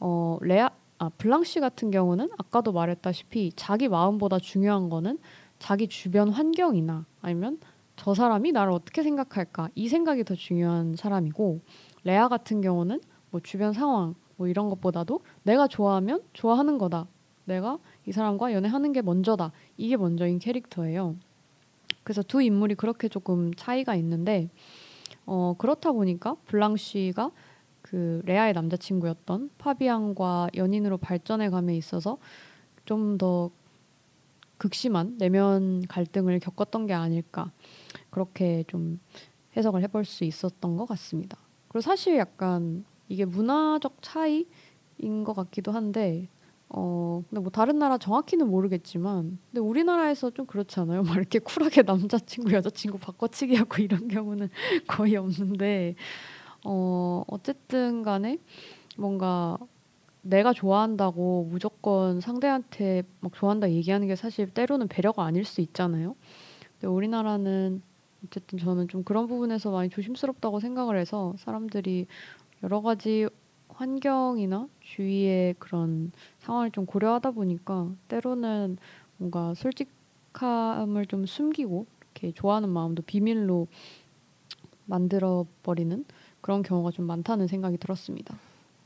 어, 레아 아, 블랑시 같은 경우는 아까도 말했다시피 자기 마음보다 중요한 거는 자기 주변 환경이나 아니면 저 사람이 나를 어떻게 생각할까 이 생각이 더 중요한 사람이고 레아 같은 경우는 뭐 주변 상황 뭐 이런 것보다도 내가 좋아하면 좋아하는 거다. 내가 이 사람과 연애하는 게 먼저다. 이게 먼저인 캐릭터예요. 그래서 두 인물이 그렇게 조금 차이가 있는데 어 그렇다 보니까 블랑쉬가 그 레아의 남자친구였던 파비앙과 연인으로 발전해 감에 있어서 좀 더 극심한 내면 갈등을 겪었던 게 아닐까. 그렇게 좀 해석을 해볼 수 있었던 것 같습니다. 그리고 사실 약간 이게 문화적 차이인 것 같기도 한데 어 근데 뭐 다른 나라 정확히는 모르겠지만 근데 우리나라에서 좀 그렇잖아요. 막 이렇게 쿨하게 남자친구 여자친구 바꿔치기 하고 이런 경우는 거의 없는데 어 어쨌든 간에 뭔가 내가 좋아한다고 무조건 상대한테 막 좋아한다 얘기하는 게 사실 때로는 배려가 아닐 수 있잖아요. 근데 우리나라는 어쨌든 저는 좀 그런 부분에서 많이 조심스럽다고 생각을 해서 사람들이 여러 가지 환경이나 주위의 그런 상황을 좀 고려하다 보니까 때로는 뭔가 솔직함을 좀 숨기고 이렇게 좋아하는 마음도 비밀로 만들어 버리는 그런 경우가 좀 많다는 생각이 들었습니다.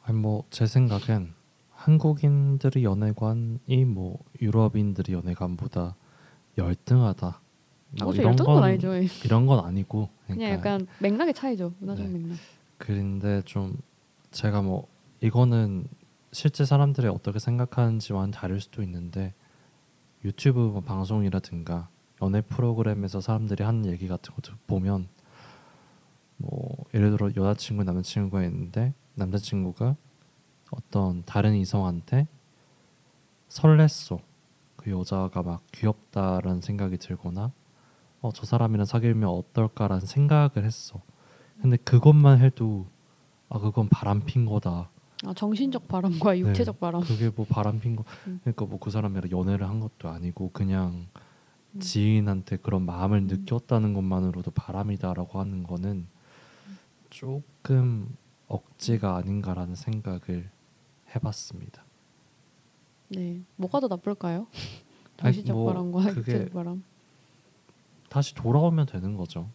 아니 뭐 제 생각엔 한국인들의 연애관이 뭐 유럽인들의 연애관보다 열등하다. 뭐 이런 건 아니죠. 이런 건 아니고 그러니까 그냥 약간 맥락의 차이죠. 문화적 네. 맥락. 그런데 좀 제가 뭐 이거는 실제 사람들이 어떻게 생각하는지와는 다를 수도 있는데 유튜브 뭐 방송이라든가 연애 프로그램에서 사람들이 하는 얘기 같은 것도 보면 뭐 예를 들어 여자친구 남자친구가 있는데 남자친구가 어떤 다른 이성한테 설렜어 그 여자가 막 귀엽다라는 생각이 들거나 어 저 사람이랑 사귀면 어떨까라는 생각을 했어 근데 그것만 해도 아 그건 바람 핀 거다 아 정신적 바람과 네, 육체적 네, 바람 그게 뭐 바람 핀 거 음. 그러니까 뭐 그 사람이랑 연애를 한 것도 아니고 그냥 음. 지인한테 그런 마음을 음. 느꼈다는 것만으로도 바람이다라고 하는 거는 조금 억지가 아닌가라는 생각을 해봤습니다. 네, 뭐가 더 나쁠까요? 정신적 뭐 바람과 육체적 바람. 다시 돌아오면 되는 거죠.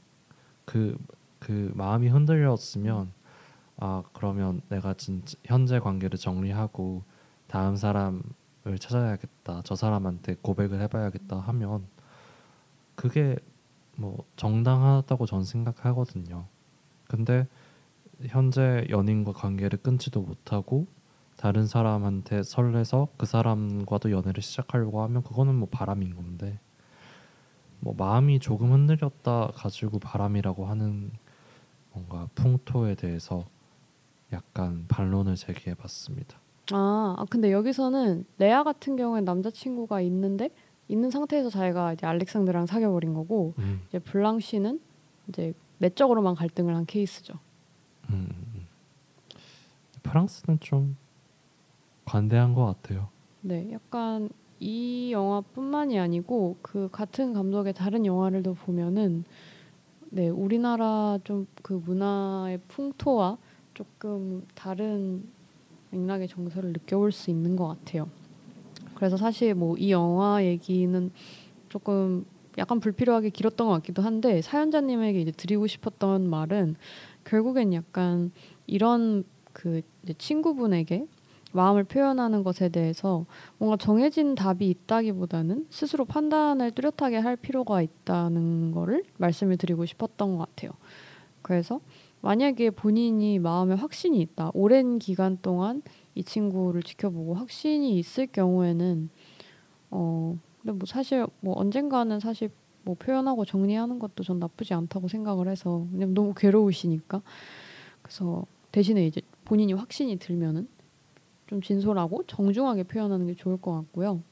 그그 그 마음이 흔들렸으면 아 그러면 내가 진짜 현재 관계를 정리하고 다음 사람을 찾아야겠다. 저 사람한테 고백을 해봐야겠다 하면 그게 뭐 정당하다고 전 생각하거든요. 근데 현재 연인과 관계를 끊지도 못하고 다른 사람한테 설레서 그 사람과도 연애를 시작하려고 하면 그거는 뭐 바람인 건데 뭐 마음이 조금 흔들렸다 가지고 바람이라고 하는 뭔가 풍토에 대해서 약간 반론을 제기해 봤습니다. 아, 아 근데 여기서는 레아 같은 경우엔 남자친구가 있는데 있는 상태에서 자기가 이제 알렉산드랑 사귀어 버린 거고 음. 이제 블랑시는 이제 내적으로만 갈등을 한 케이스죠. 음, 음, 음. 프랑스는 좀 관대한 것 같아요. 네, 약간 이 영화뿐만이 아니고 그 같은 감독의 다른 영화를도 보면은 네 우리나라 좀 그 문화의 풍토와 조금 다른 맥락의 정서를 느껴볼 수 있는 것 같아요. 그래서 사실 뭐 이 영화 얘기는 조금 약간 불필요하게 길었던 것 같기도 한데 사연자님에게 이제 드리고 싶었던 말은 결국엔 약간 이런 그 친구분에게 마음을 표현하는 것에 대해서 뭔가 정해진 답이 있다기보다는 스스로 판단을 뚜렷하게 할 필요가 있다는 거를 말씀을 드리고 싶었던 것 같아요. 그래서 만약에 본인이 마음에 확신이 있다, 오랜 기간 동안 이 친구를 지켜보고 확신이 있을 경우에는 어 근데 뭐 사실 뭐 언젠가는 사실 뭐 표현하고 정리하는 것도 전 나쁘지 않다고 생각을 해서 왜냐면 너무 괴로우시니까 그래서 대신에 이제 본인이 확신이 들면은 좀 진솔하고 정중하게 표현하는 게 좋을 것 같고요.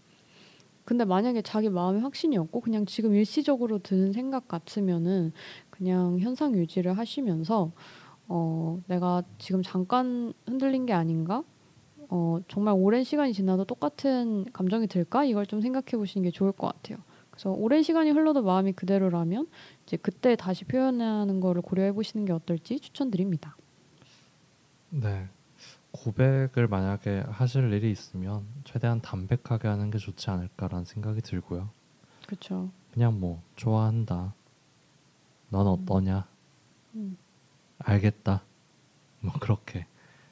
근데 만약에 자기 마음에 확신이 없고 그냥 지금 일시적으로 드는 생각 같으면은 그냥 현상 유지를 하시면서 어 내가 지금 잠깐 흔들린 게 아닌가 어, 정말 오랜 시간이 지나도 똑같은 감정이 들까? 이걸 좀 생각해 보시는 게 좋을 것 같아요. 그래서 오랜 시간이 흘러도 마음이 그대로라면 이제 그때 다시 표현하는 거를 고려해 보시는 게 어떨지 추천드립니다. 네. 고백을 만약에 하실 일이 있으면 최대한 담백하게 하는 게 좋지 않을까라는 생각이 들고요. 그렇죠. 그냥 뭐 좋아한다. 넌 음. 어떠냐? 음. 알겠다. 뭐 그렇게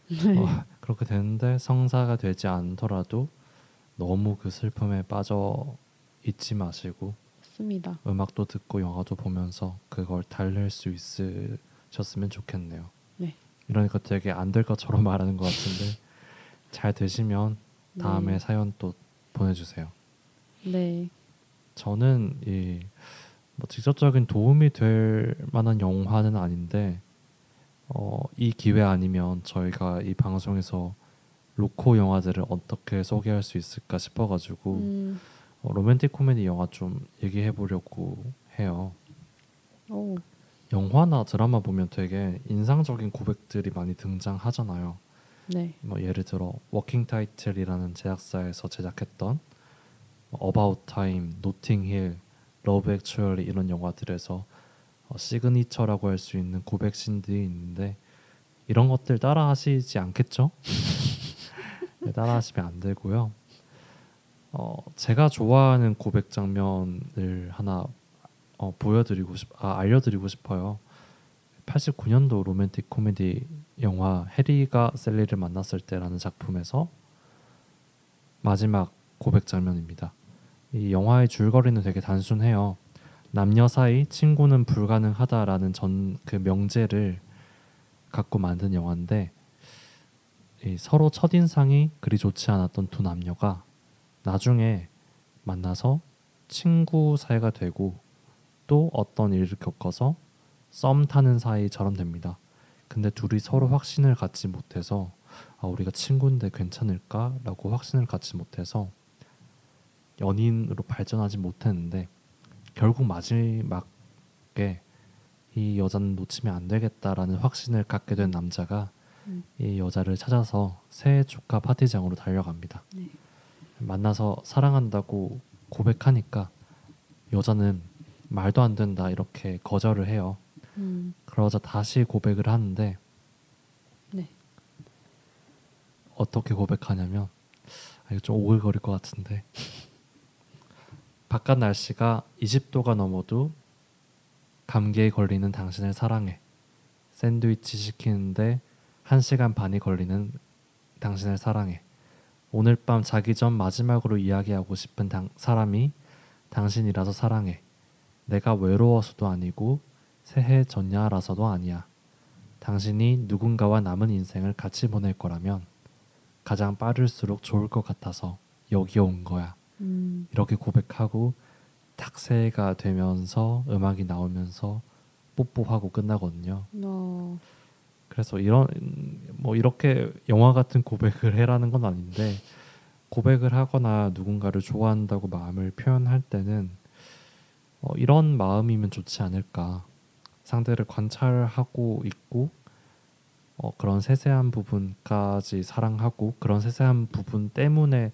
네. 어, 그렇게 되는데 성사가 되지 않더라도 너무 그 슬픔에 빠져 있지 마시고 맞습니다. 음악도 듣고 영화도 보면서 그걸 달랠 수 있으셨으면 좋겠네요. 네. 이러니까 되게 안 될 것처럼 말하는 것 같은데 잘 되시면 다음에 네. 사연 또 보내주세요. 네. 저는 이 뭐 직접적인 도움이 될 만한 영화는 아닌데 어, 이 기회 아니면 저희가 이 방송에서 로코 영화들을 어떻게 소개할 수 있을까 싶어가지고 음. 어, 로맨틱 코미디 영화 좀 얘기해 보려고 해요. 오. 영화나 드라마 보면 되게 인상적인 고백들이 많이 등장하잖아요. 네. 뭐 예를 들어 워킹 타이틀이라는 제작사에서 제작했던 어바웃 타임, 노팅 힐, 러브 액츄얼리 이런 영화들에서 어, signature라고 할 수 있는 고백 신들이 있는데 이런 것들 따라 하시지 않겠죠? 네, 따라 하시면 안 되고요. 어, 제가 좋아하는 고백 장면을 하나 어, 보여드리고 싶, 아, 알려드리고 싶어요. 89년도 로맨틱 코미디 영화 해리가 셀리를 만났을 때라는 작품에서 마지막 고백 장면입니다. 이 영화의 줄거리는 되게 단순해요. 남녀 사이 친구는 불가능하다라는 전 그 명제를 갖고 만든 영화인데 서로 첫 인상이 그리 좋지 않았던 두 남녀가 나중에 만나서 친구 사이가 되고 또 어떤 일을 겪어서 썸 타는 사이처럼 됩니다. 근데 둘이 서로 확신을 갖지 못해서 아, 우리가 친구인데 괜찮을까라고 확신을 갖지 못해서 연인으로 발전하지 못했는데 결국 마지막에 이 여자는 놓치면 안 되겠다라는 확신을 갖게 된 남자가 음. 이 여자를 찾아서 새해 축하 파티장으로 달려갑니다. 네. 만나서 사랑한다고 고백하니까 여자는 말도 안 된다 이렇게 거절을 해요. 음. 그러자 다시 고백을 하는데 네. 어떻게 고백하냐면 아, 이거 좀 오글거릴 것 같은데 바깥 날씨가 20도가 넘어도 감기에 걸리는 당신을 사랑해. 샌드위치 시키는데 1시간 반이 걸리는 당신을 사랑해. 오늘 밤 자기 전 마지막으로 이야기하고 싶은 당, 사람이 당신이라서 사랑해. 내가 외로워서도 아니고 새해 전야라서도 아니야. 당신이 누군가와 남은 인생을 같이 보낼 거라면 가장 빠를수록 좋을 것 같아서 여기 온 거야. 음. 이렇게 고백하고 딱 새해가 되면서 음악이 나오면서 뽀뽀하고 끝나거든요. 어. 그래서 이런 뭐 이렇게 영화 같은 고백을 해라는 건 아닌데 고백을 하거나 누군가를 좋아한다고 마음을 표현할 때는 어, 이런 마음이면 좋지 않을까. 상대를 관찰하고 있고 어, 그런 세세한 부분까지 사랑하고 그런 세세한 부분 때문에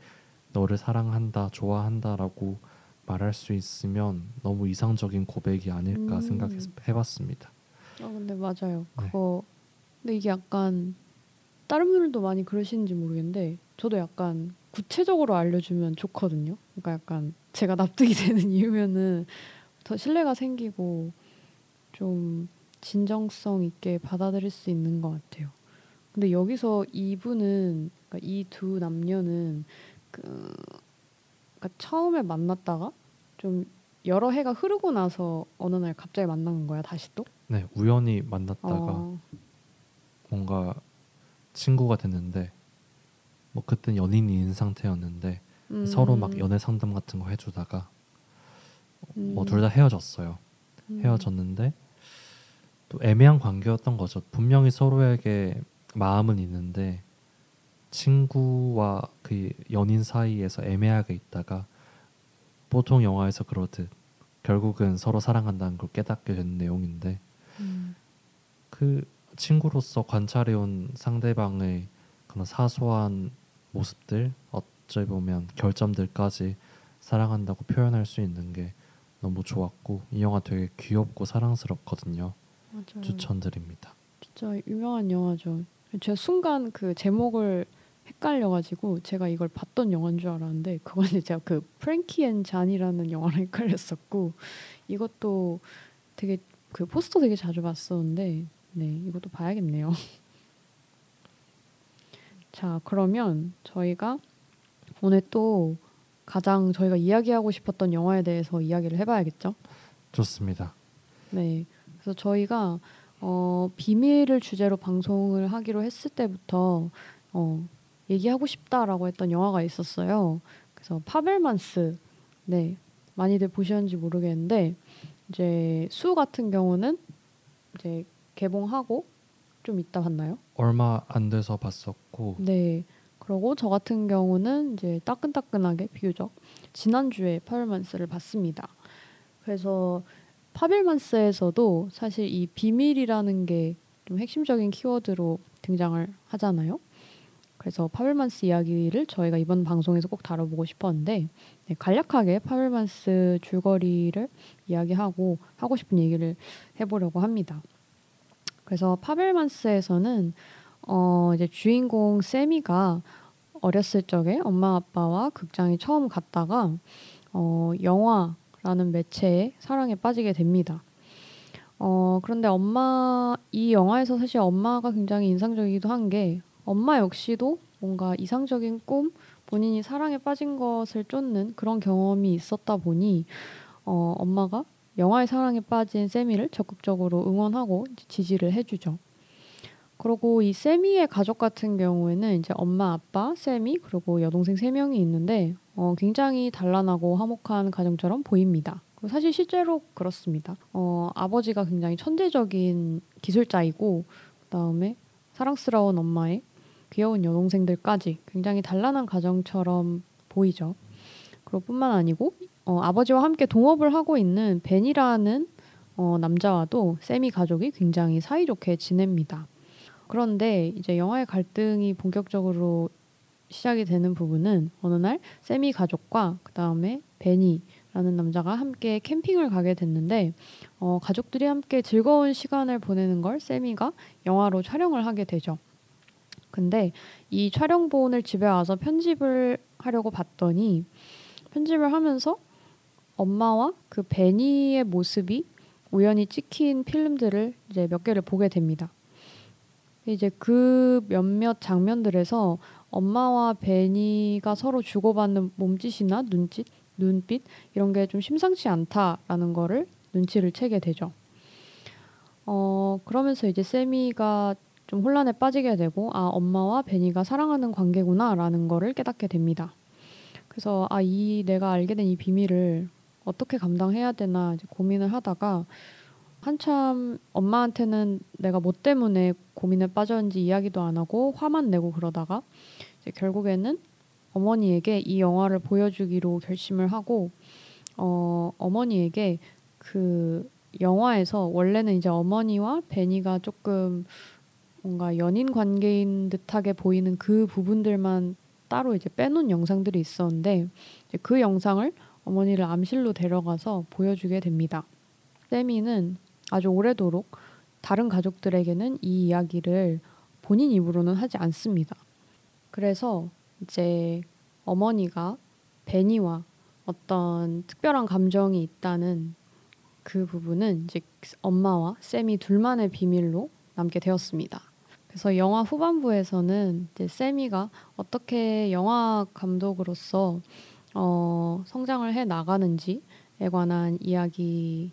너를 사랑한다, 좋아한다라고 말할 수 있으면 너무 이상적인 고백이 아닐까 음. 생각해봤습니다. 아 근데 맞아요. 네. 그거 근데 이게 약간 다른 분들도 많이 그러시는지 모르겠는데 저도 약간 구체적으로 알려주면 좋거든요. 그러니까 약간 제가 납득이 되는 이유면은 더 신뢰가 생기고 좀 진정성 있게 받아들일 수 있는 것 같아요. 근데 여기서 이분은 그러니까 이두 남녀는 그 그러니까 처음에 만났다가 좀 여러 해가 흐르고 나서 어느 날 갑자기 만난 거야 다시 또? 네 우연히 만났다가 어, 뭔가 친구가 됐는데 뭐 그땐 연인인 상태였는데 음, 서로 막 연애 상담 같은 거 해주다가 뭐 음, 둘다 헤어졌어요. 음, 헤어졌는데 또 애매한 관계였던 거죠. 분명히 서로에게 마음은 있는데 친구와 그 연인 사이에서 애매하게 있다가 보통 영화에서 그러듯 결국은 서로 사랑한다는 걸 깨닫게 되는 내용인데 음, 그 친구로서 관찰해온 상대방의 그런 사소한 모습들 어찌 보면 결점들까지 사랑한다고 표현할 수 있는 게 너무 좋았고 이 영화 되게 귀엽고 사랑스럽거든요. 맞아요. 추천드립니다. 진짜 유명한 영화죠. 제가 순간 그 제목을 헷갈려가지고 제가 이걸 봤던 영화인 줄 알았는데 그거는 제가 그 프랭키 앤 자니라는 영화를 헷갈렸었고 이것도 되게 그 포스터 되게 자주 봤었는데 네 이것도 봐야겠네요. 자 그러면 저희가 오늘 또 가장 저희가 이야기하고 싶었던 영화에 대해서 이야기를 해봐야겠죠. 좋습니다. 네. 그래서 저희가 어, 비밀을 주제로 방송을 하기로 했을 때부터 어, 얘기하고 싶다라고 했던 영화가 있었어요. 그래서 파벨만스. 네. 많이들 보셨는지 모르겠는데 이제 수 같은 경우는 이제 개봉하고 좀 이따 봤나요? 얼마 안 돼서 봤었고 네. 그리고 저 같은 경우는 이제 따끈따끈하게 비교적 지난주에 파벨만스를 봤습니다. 그래서 파벨만스에서도 사실 이 비밀이라는 게 좀 핵심적인 키워드로 등장을 하잖아요. 그래서 파벨만스 이야기를 저희가 이번 방송에서 꼭 다뤄보고 싶었는데 네, 간략하게 파벨만스 줄거리를 이야기하고 하고 싶은 얘기를 해보려고 합니다. 그래서 파벨만스에서는 어 이제 주인공 세미가 어렸을 적에 엄마 아빠와 극장에 처음 갔다가 어 영화라는 매체에 사랑에 빠지게 됩니다. 어 그런데 엄마 이 영화에서 사실 엄마가 굉장히 인상적이기도 한 게 엄마 역시도 뭔가 이상적인 꿈 본인이 사랑에 빠진 것을 쫓는 그런 경험이 있었다 보니 어 엄마가 영화의 사랑에 빠진 세미를 적극적으로 응원하고 지지를 해주죠. 그리고 이 세미의 가족 같은 경우에는 이제 엄마, 아빠, 세미 그리고 여동생 세 명이 있는데 어, 굉장히 단란하고 화목한 가정처럼 보입니다. 사실 실제로 그렇습니다. 어, 아버지가 굉장히 천재적인 기술자이고 그다음에 사랑스러운 엄마의 귀여운 여동생들까지 굉장히 단란한 가정처럼 보이죠. 그리고 뿐만 아니고 어, 아버지와 함께 동업을 하고 있는 벤이라는 어, 남자와도 세미 가족이 굉장히 사이좋게 지냅니다. 그런데 이제 영화의 갈등이 본격적으로 시작이 되는 부분은 어느 날 세미 가족과 그 다음에 베니라는 남자가 함께 캠핑을 가게 됐는데 어, 가족들이 함께 즐거운 시간을 보내는 걸 세미가 영화로 촬영을 하게 되죠. 근데 이 촬영본을 집에 와서 편집을 하려고 봤더니 편집을 하면서 엄마와 그 베니의 모습이 우연히 찍힌 필름들을 이제 몇 개를 보게 됩니다. 이제 그 몇몇 장면들에서 엄마와 베니가 서로 주고받는 몸짓이나 눈짓, 눈빛 이런 게 좀 심상치 않다라는 거를 눈치를 채게 되죠. 어, 그러면서 이제 세미가 좀 혼란에 빠지게 되고 아, 엄마와 베니가 사랑하는 관계구나라는 거를 깨닫게 됩니다. 그래서 아, 이 내가 알게 된 이 비밀을 어떻게 감당해야 되나 고민을 하다가 한참 엄마한테는 내가 뭐 때문에 고민에 빠졌는지 이야기도 안 하고 화만 내고 그러다가 결국에는 어머니에게 이 영화를 보여주기로 결심을 하고 어, 어머니에게 그 영화에서 원래는 이제 어머니와 베니가 조금 뭔가 연인 관계인 듯하게 보이는 그 부분들만 따로 이제 빼놓은 영상들이 있었는데 그 영상을 어머니를 암실로 데려가서 보여주게 됩니다. 세미는 아주 오래도록 다른 가족들에게는 이 이야기를 본인 입으로는 하지 않습니다. 그래서 이제 어머니가 베니와 어떤 특별한 감정이 있다는 그 부분은 이제 엄마와 쌤이 둘만의 비밀로 남게 되었습니다. 그래서 영화 후반부에서는 이제 세미가 어떻게 영화 감독으로서 어, 성장을 해 나가는지에 관한 이야기를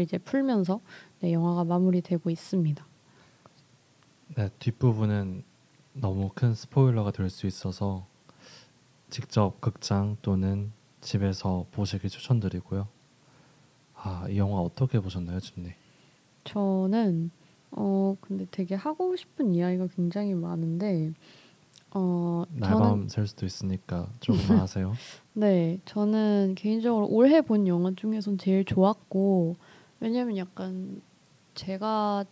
이제 풀면서 네, 영화가 마무리되고 있습니다. 네, 뒷부분은 너무 큰 스포일러가 될 수 있어서 직접 극장 또는 집에서 보시길 추천드리고요. 아, 이 영화 어떻게 보셨나요, 준니? 저는 어 근데 되게 하고 싶은 이야기가 굉장히 많은데 어 날밤 셀 수도 있으니까 조금만 하세요. 네, 저는 개인적으로 올해 본 영화 중에선 제일 좋았고 왜냐면 약간 제가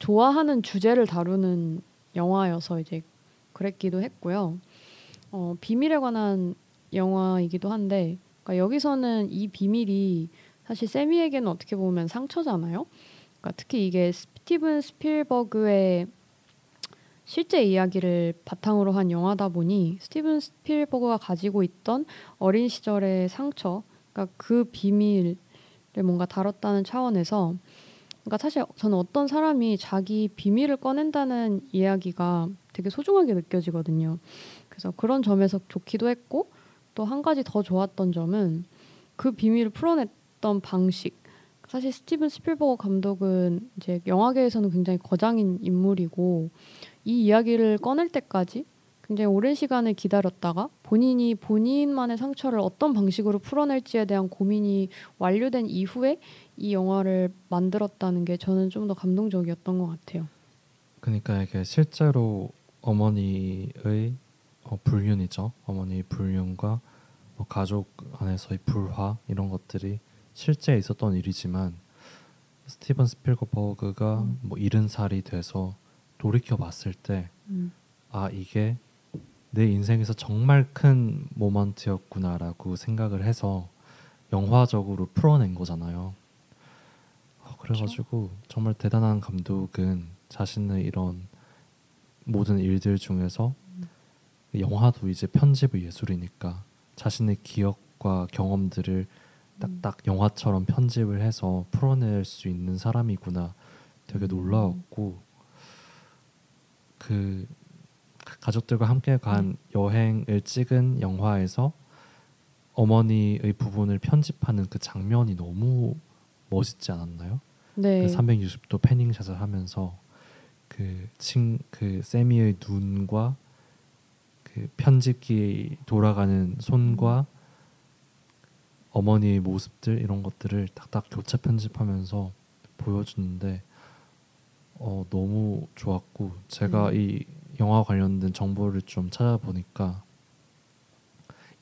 좋아하는 주제를 다루는 영화여서 이제 그랬기도 했고요. 어, 비밀에 관한 영화이기도 한데 그러니까 여기서는 이 비밀이 사실 세미에게는 어떻게 보면 상처잖아요. 그러니까 특히 이게 스티븐 스필버그의 실제 이야기를 바탕으로 한 영화다 보니 스티븐 스필버그가 가지고 있던 어린 시절의 상처, 그러니까 그 비밀을 뭔가 다뤘다는 차원에서 그러니까 사실 저는 어떤 사람이 자기 비밀을 꺼낸다는 이야기가 되게 소중하게 느껴지거든요. 그래서 그런 점에서 좋기도 했고 또 한 가지 더 좋았던 점은 그 비밀을 풀어냈던 방식. 사실 스티븐 스필버그 감독은 이제 영화계에서는 굉장히 거장인 인물이고 이 이야기를 꺼낼 때까지 굉장히 오랜 시간을 기다렸다가 본인이 본인만의 상처를 어떤 방식으로 풀어낼지에 대한 고민이 완료된 이후에 이 영화를 만들었다는 게 저는 좀 더 감동적이었던 것 같아요. 그러니까 이게 실제로 어머니의 어, 불륜이죠. 어머니 불륜과 뭐 가족 안에서의 불화 이런 것들이 실제 있었던 일이지만 스티븐 스필버그가 음. 뭐 이른 살이 돼서 돌이켜 봤을 때아 음. 이게 내 인생에서 정말 큰 모먼트였구나라고 생각을 해서 영화적으로 풀어낸 거잖아요. 어, 그래가지고 정말 대단한 감독은 자신의 이런 모든 일들 중에서 음. 영화도 이제 편집의 예술이니까 자신의 기억과 경험들을 딱딱 영화처럼 편집을 해서 풀어낼 수 있는 사람이구나 되게 놀라웠고 그 가족들과 함께 간 여행을 찍은 영화에서 어머니의 부분을 편집하는 그 장면이 너무 멋있지 않았나요? 네. 그 360도 패닝샷을 하면서 그친그 그 세미의 눈과 그 편집기 돌아가는 손과 어머니의 모습들 이런 것들을 딱딱 교차 편집하면서 보여주는데 어, 너무 좋았고 제가 음. 이 영화 관련된 정보를 좀 찾아보니까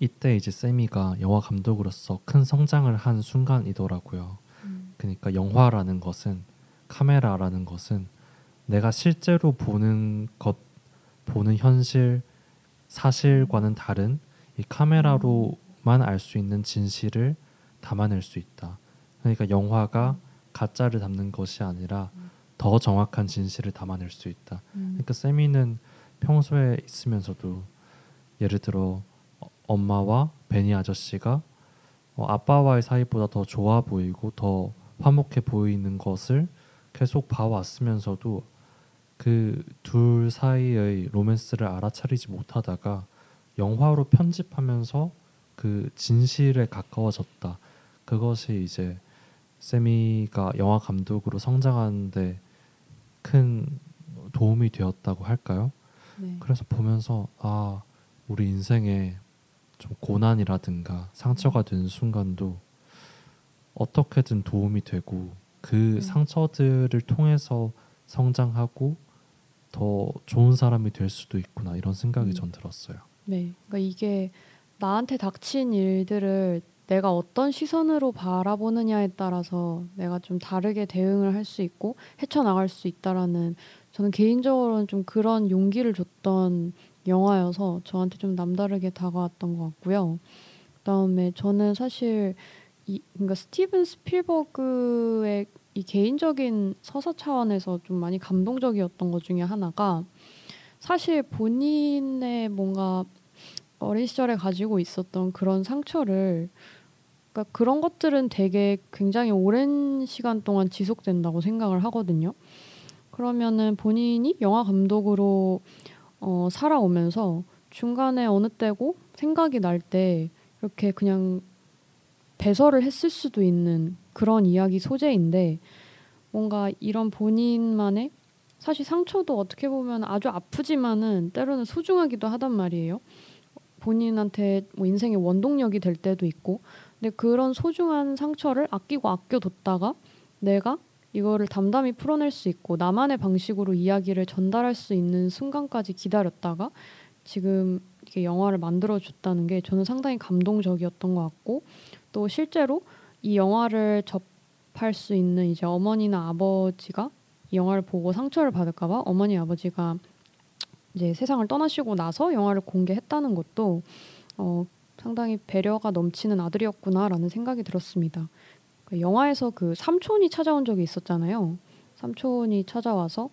이때 이제 세미가 영화 감독으로서 큰 성장을 한 순간이더라고요. 음. 그러니까 영화라는 것은 카메라라는 것은 내가 실제로 보는 것 보는 현실 사실과는 다른 이 카메라로만 알 수 있는 진실을 담아낼 수 있다. 그러니까 영화가 가짜를 담는 것이 아니라 더 정확한 진실을 담아낼 수 있다. 그러니까 세미는 평소에 있으면서도 예를 들어 엄마와 베니 아저씨가 어, 아빠와의 사이보다 더 좋아 보이고 더 화목해 보이는 것을 계속 봐왔으면서도 그 둘 사이의 로맨스를 알아차리지 못하다가 영화로 편집하면서 그 진실에 가까워졌다. 그것이 이제 세미가 영화 감독으로 성장하는데 큰 도움이 되었다고 할까요? 네. 그래서 보면서 아 우리 인생에 좀 고난이라든가 상처가 된 순간도 어떻게든 도움이 되고 그 네. 상처들을 통해서 성장하고 더 좋은 사람이 될 수도 있구나 이런 생각이 음. 전 들었어요. 네, 그러니까 이게 나한테 닥친 일들을 내가 어떤 시선으로 바라보느냐에 따라서 내가 좀 다르게 대응을 할 수 있고 헤쳐나갈 수 있다라는 저는 개인적으로는 좀 그런 용기를 줬던 영화여서 저한테 좀 남다르게 다가왔던 것 같고요. 그다음에 저는 사실 이 그러니까 스티븐 스필버그의 이 개인적인 서사 차원에서 좀 많이 감동적이었던 것 중에 하나가 사실 본인의 뭔가 어린 시절에 가지고 있었던 그런 상처를 그러니까 그런 것들은 되게 굉장히 오랜 시간 동안 지속된다고 생각을 하거든요. 그러면은 본인이 영화 감독으로 어, 살아오면서 중간에 어느 때고 생각이 날 때 이렇게 그냥 배설을 했을 수도 있는 그런 이야기 소재인데 뭔가 이런 본인만의 사실 상처도 어떻게 보면 아주 아프지만은 때로는 소중하기도 하단 말이에요. 본인한테 뭐 인생의 원동력이 될 때도 있고 근데 그런 소중한 상처를 아끼고 아껴뒀다가 내가 이거를 담담히 풀어낼 수 있고 나만의 방식으로 이야기를 전달할 수 있는 순간까지 기다렸다가 지금 이게 영화를 만들어 줬다는 게 저는 상당히 감동적이었던 것 같고 또 실제로 이 영화를 접할 수 있는 이제 어머니나 아버지가 이 영화를 보고 상처를 받을까봐 어머니 아버지가 이제 세상을 떠나시고 나서 영화를 공개했다는 것도 어, 상당히 배려가 넘치는 아들이었구나라는 생각이 들었습니다. 그 영화에서 그 삼촌이 찾아온 적이 있었잖아요. 삼촌이 찾아와서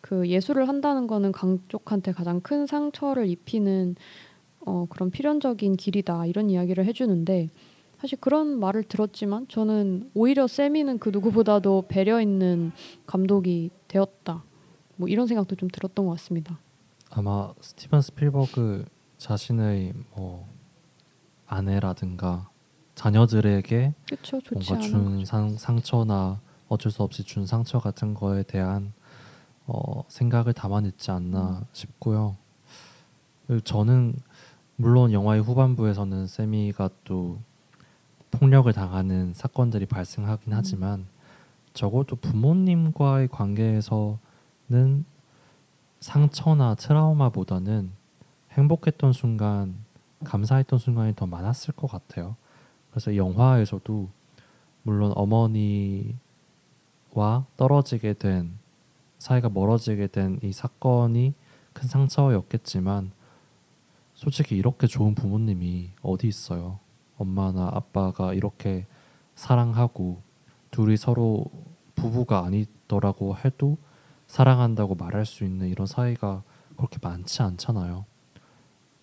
그 예술을 한다는 거는 강쪽한테 가장 큰 상처를 입히는 어, 그런 필연적인 길이다 이런 이야기를 해주는데 사실 그런 말을 들었지만 저는 오히려 세미는 그 누구보다도 배려 있는 감독이 되었다. 뭐 이런 생각도 좀 들었던 것 같습니다. 아마 스티븐 스필버그 자신의 뭐 아내라든가 자녀들에게 그쵸, 뭔가 준 상, 상처나 어쩔 수 없이 준 상처 같은 거에 대한 어, 생각을 담아냈지 않나 음. 싶고요. 저는 물론 영화의 후반부에서는 세미가 또 폭력을 당하는 사건들이 발생하긴 음. 하지만 적어도 부모님과의 관계에서는 상처나 트라우마보다는 행복했던 순간, 감사했던 순간이 더 많았을 것 같아요. 그래서 영화에서도 물론 어머니와 떨어지게 된 사이가 멀어지게 된 이 사건이 큰 상처였겠지만 솔직히 이렇게 좋은 부모님이 어디 있어요. 엄마나 아빠가 이렇게 사랑하고 둘이 서로 부부가 아니더라고 해도 사랑한다고 말할 수 있는 이런 사이가 그렇게 많지 않잖아요.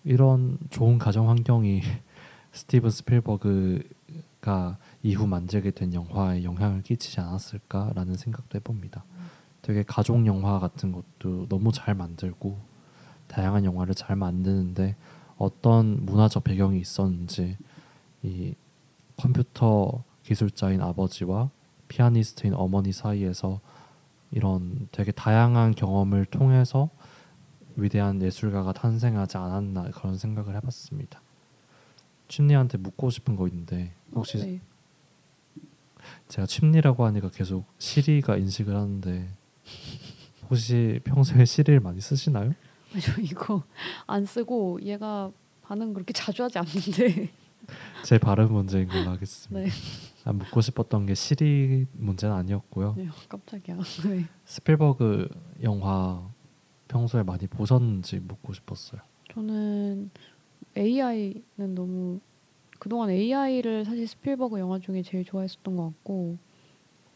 이런 좋은 가정 환경이 스티븐 스필버그가 이후 만들게 된 영화에 영향을 끼치지 않았을까라는 생각도 해봅니다. 되게 가족 영화 같은 것도 너무 잘 만들고 다양한 영화를 잘 만드는데 어떤 문화적 배경이 있었는지 이 컴퓨터 기술자인 아버지와 피아니스트인 어머니 사이에서 이런 되게 다양한 경험을 통해서 위대한 예술가가 탄생하지 않았나 그런 생각을 해봤습니다. 침리한테 묻고 싶은 거 있는데 혹시 어, 네. 제가 침리라고 하니까 계속 시리가 인식을 하는데 혹시 평소에 시리를 많이 쓰시나요? 저 이거 안 쓰고 얘가 반응 그렇게 자주 하지 않는데 제 발음 문제인 걸로 하겠습니다. 네. 아, 묻고 싶었던 게 시리 문제는 아니었고요. 네, 깜짝이야. 네. 스필버그 영화 평소에 많이 보셨는지 묻고 싶었어요. 저는 AI는 너무 그동안 AI를 사실 스필버그 영화 중에 제일 좋아했었던 것 같고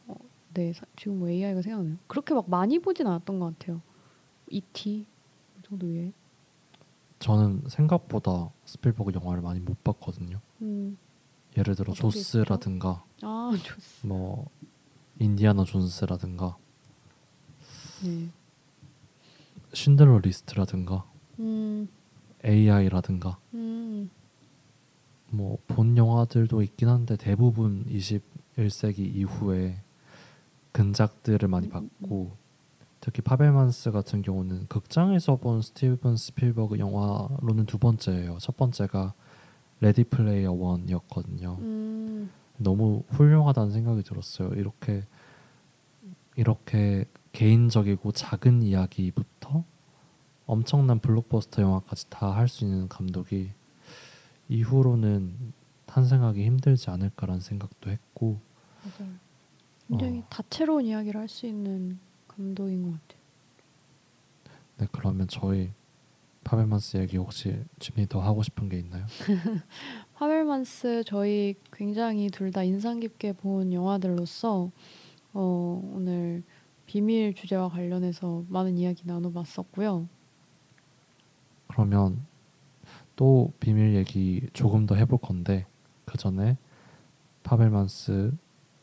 어, 네 사, 지금 뭐 AI가 생각나요. 그렇게 막 많이 보진 않았던 것 같아요. E.T. 정도의 저는 생각보다 스필버그 영화를 많이 못 봤거든요. 음. 예를 들어 조스라든가 아 조스 뭐 인디아나 존스라든가 네. 신들러 리스트라든가 음. AI라든가 음. 뭐 본 영화들도 있긴 한데 대부분 21세기 이후에 근작들을 많이 음, 음, 음. 봤고 특히 파벨만스 같은 경우는 극장에서 본 스티븐 스필버그 영화로는 두 번째예요. 첫 번째가 레디 플레이어 원이었거든요. 음. 너무 훌륭하다는 생각이 들었어요. 이렇게 이렇게 개인적이고 작은 이야기부터 엄청난 블록버스터 영화까지 다 할 수 있는 감독이 이후로는 탄생하기 힘들지 않을까라는 생각도 했고 맞아요. 굉장히 어. 다채로운 이야기를 할 수 있는 감독인 것 같아요. 네, 그러면 저희 파벨만스 얘기 혹시 준비 더 하고 싶은 게 있나요? 파벨만스 저희 굉장히 둘 다 인상 깊게 본 영화들로서 어, 오늘 비밀 주제와 관련해서 많은 이야기 나눠봤었고요. 그러면 또 비밀 얘기 조금 더 해볼 건데 그 전에 파벨만스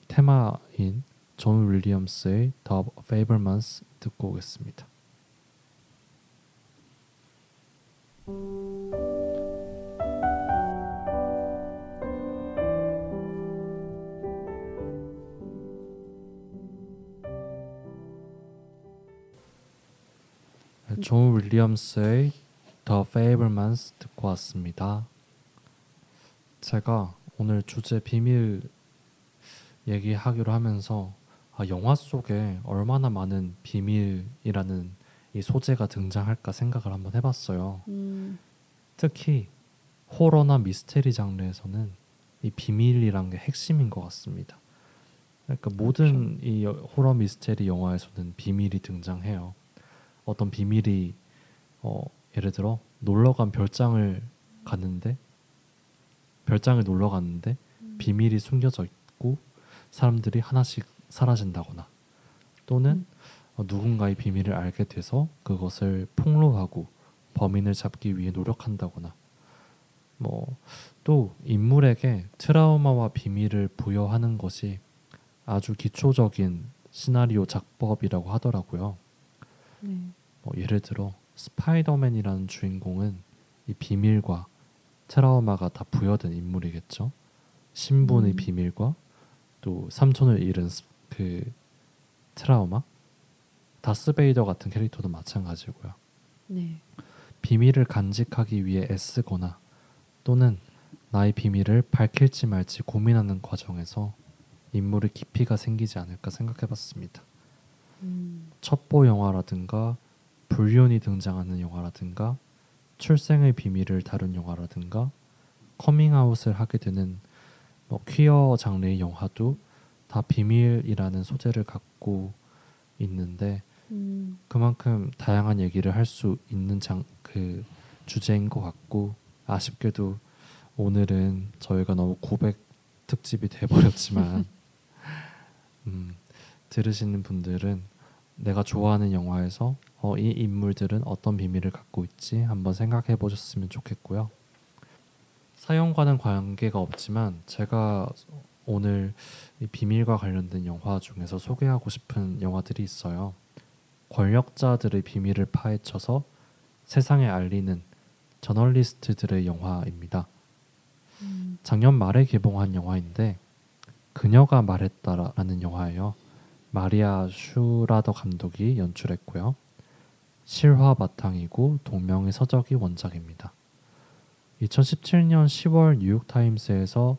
테마인 존 윌리엄스의 The Fabelmans 듣고 오겠습니다. 존 윌리엄스의 The Fabelmans 듣고 왔습니다. 제가 오늘 주제 비밀 얘기하기로 하면서 아, 영화 속에 얼마나 많은 비밀이라는 이 소재가 등장할까 생각을 한번 해봤어요. 음, 특히 호러나 미스테리 장르에서는 이 비밀이란 게 핵심인 것 같습니다. 그러니까 모든 이 여- 호러 미스테리 영화에서는 비밀이 등장해요. 어떤 비밀이 어, 예를 들어 놀러 간 별장을 갔는데 별장을 놀러 갔는데 비밀이 숨겨져 있고 사람들이 하나씩 사라진다거나 또는 어, 누군가의 비밀을 알게 돼서 그것을 폭로하고 범인을 잡기 위해 노력한다거나 뭐 또 인물에게 트라우마와 비밀을 부여하는 것이 아주 기초적인 시나리오 작법이라고 하더라고요. 네. 뭐 예를 들어 스파이더맨이라는 주인공은 이 비밀과 트라우마가 다 부여된 인물이겠죠. 신분의 음. 비밀과 또 삼촌을 잃은 스- 그 트라우마. 다스베이더 같은 캐릭터도 마찬가지고요. 네. 비밀을 간직하기 위해 애쓰거나 또는 나의 비밀을 밝힐지 말지 고민하는 과정에서 인물의 깊이가 생기지 않을까 생각해봤습니다. 음, 첩보 영화라든가 불륜이 등장하는 영화라든가 출생의 비밀을 다룬 영화라든가 커밍아웃을 하게 되는 뭐 퀴어 장르의 영화도 다 비밀이라는 소재를 갖고 있는데 음, 그만큼 다양한 얘기를 할 수 있는 장 그 주제인 것 같고 아쉽게도 오늘은 저희가 너무 고백 특집이 돼버렸지만 음, 들으시는 분들은 내가 좋아하는 영화에서 어, 이 인물들은 어떤 비밀을 갖고 있지 한번 생각해 보셨으면 좋겠고요. 사연과는 관계가 없지만 제가 오늘 이 비밀과 관련된 영화 중에서 소개하고 싶은 영화들이 있어요. 권력자들의 비밀을 파헤쳐서 세상에 알리는 저널리스트들의 영화입니다. 음, 작년 말에 개봉한 영화인데 그녀가 말했다라는 영화예요. 마리아 슈라더 감독이 연출했고요. 실화 바탕이고 동명의 서적이 원작입니다. 2017년 10월 뉴욕타임스에서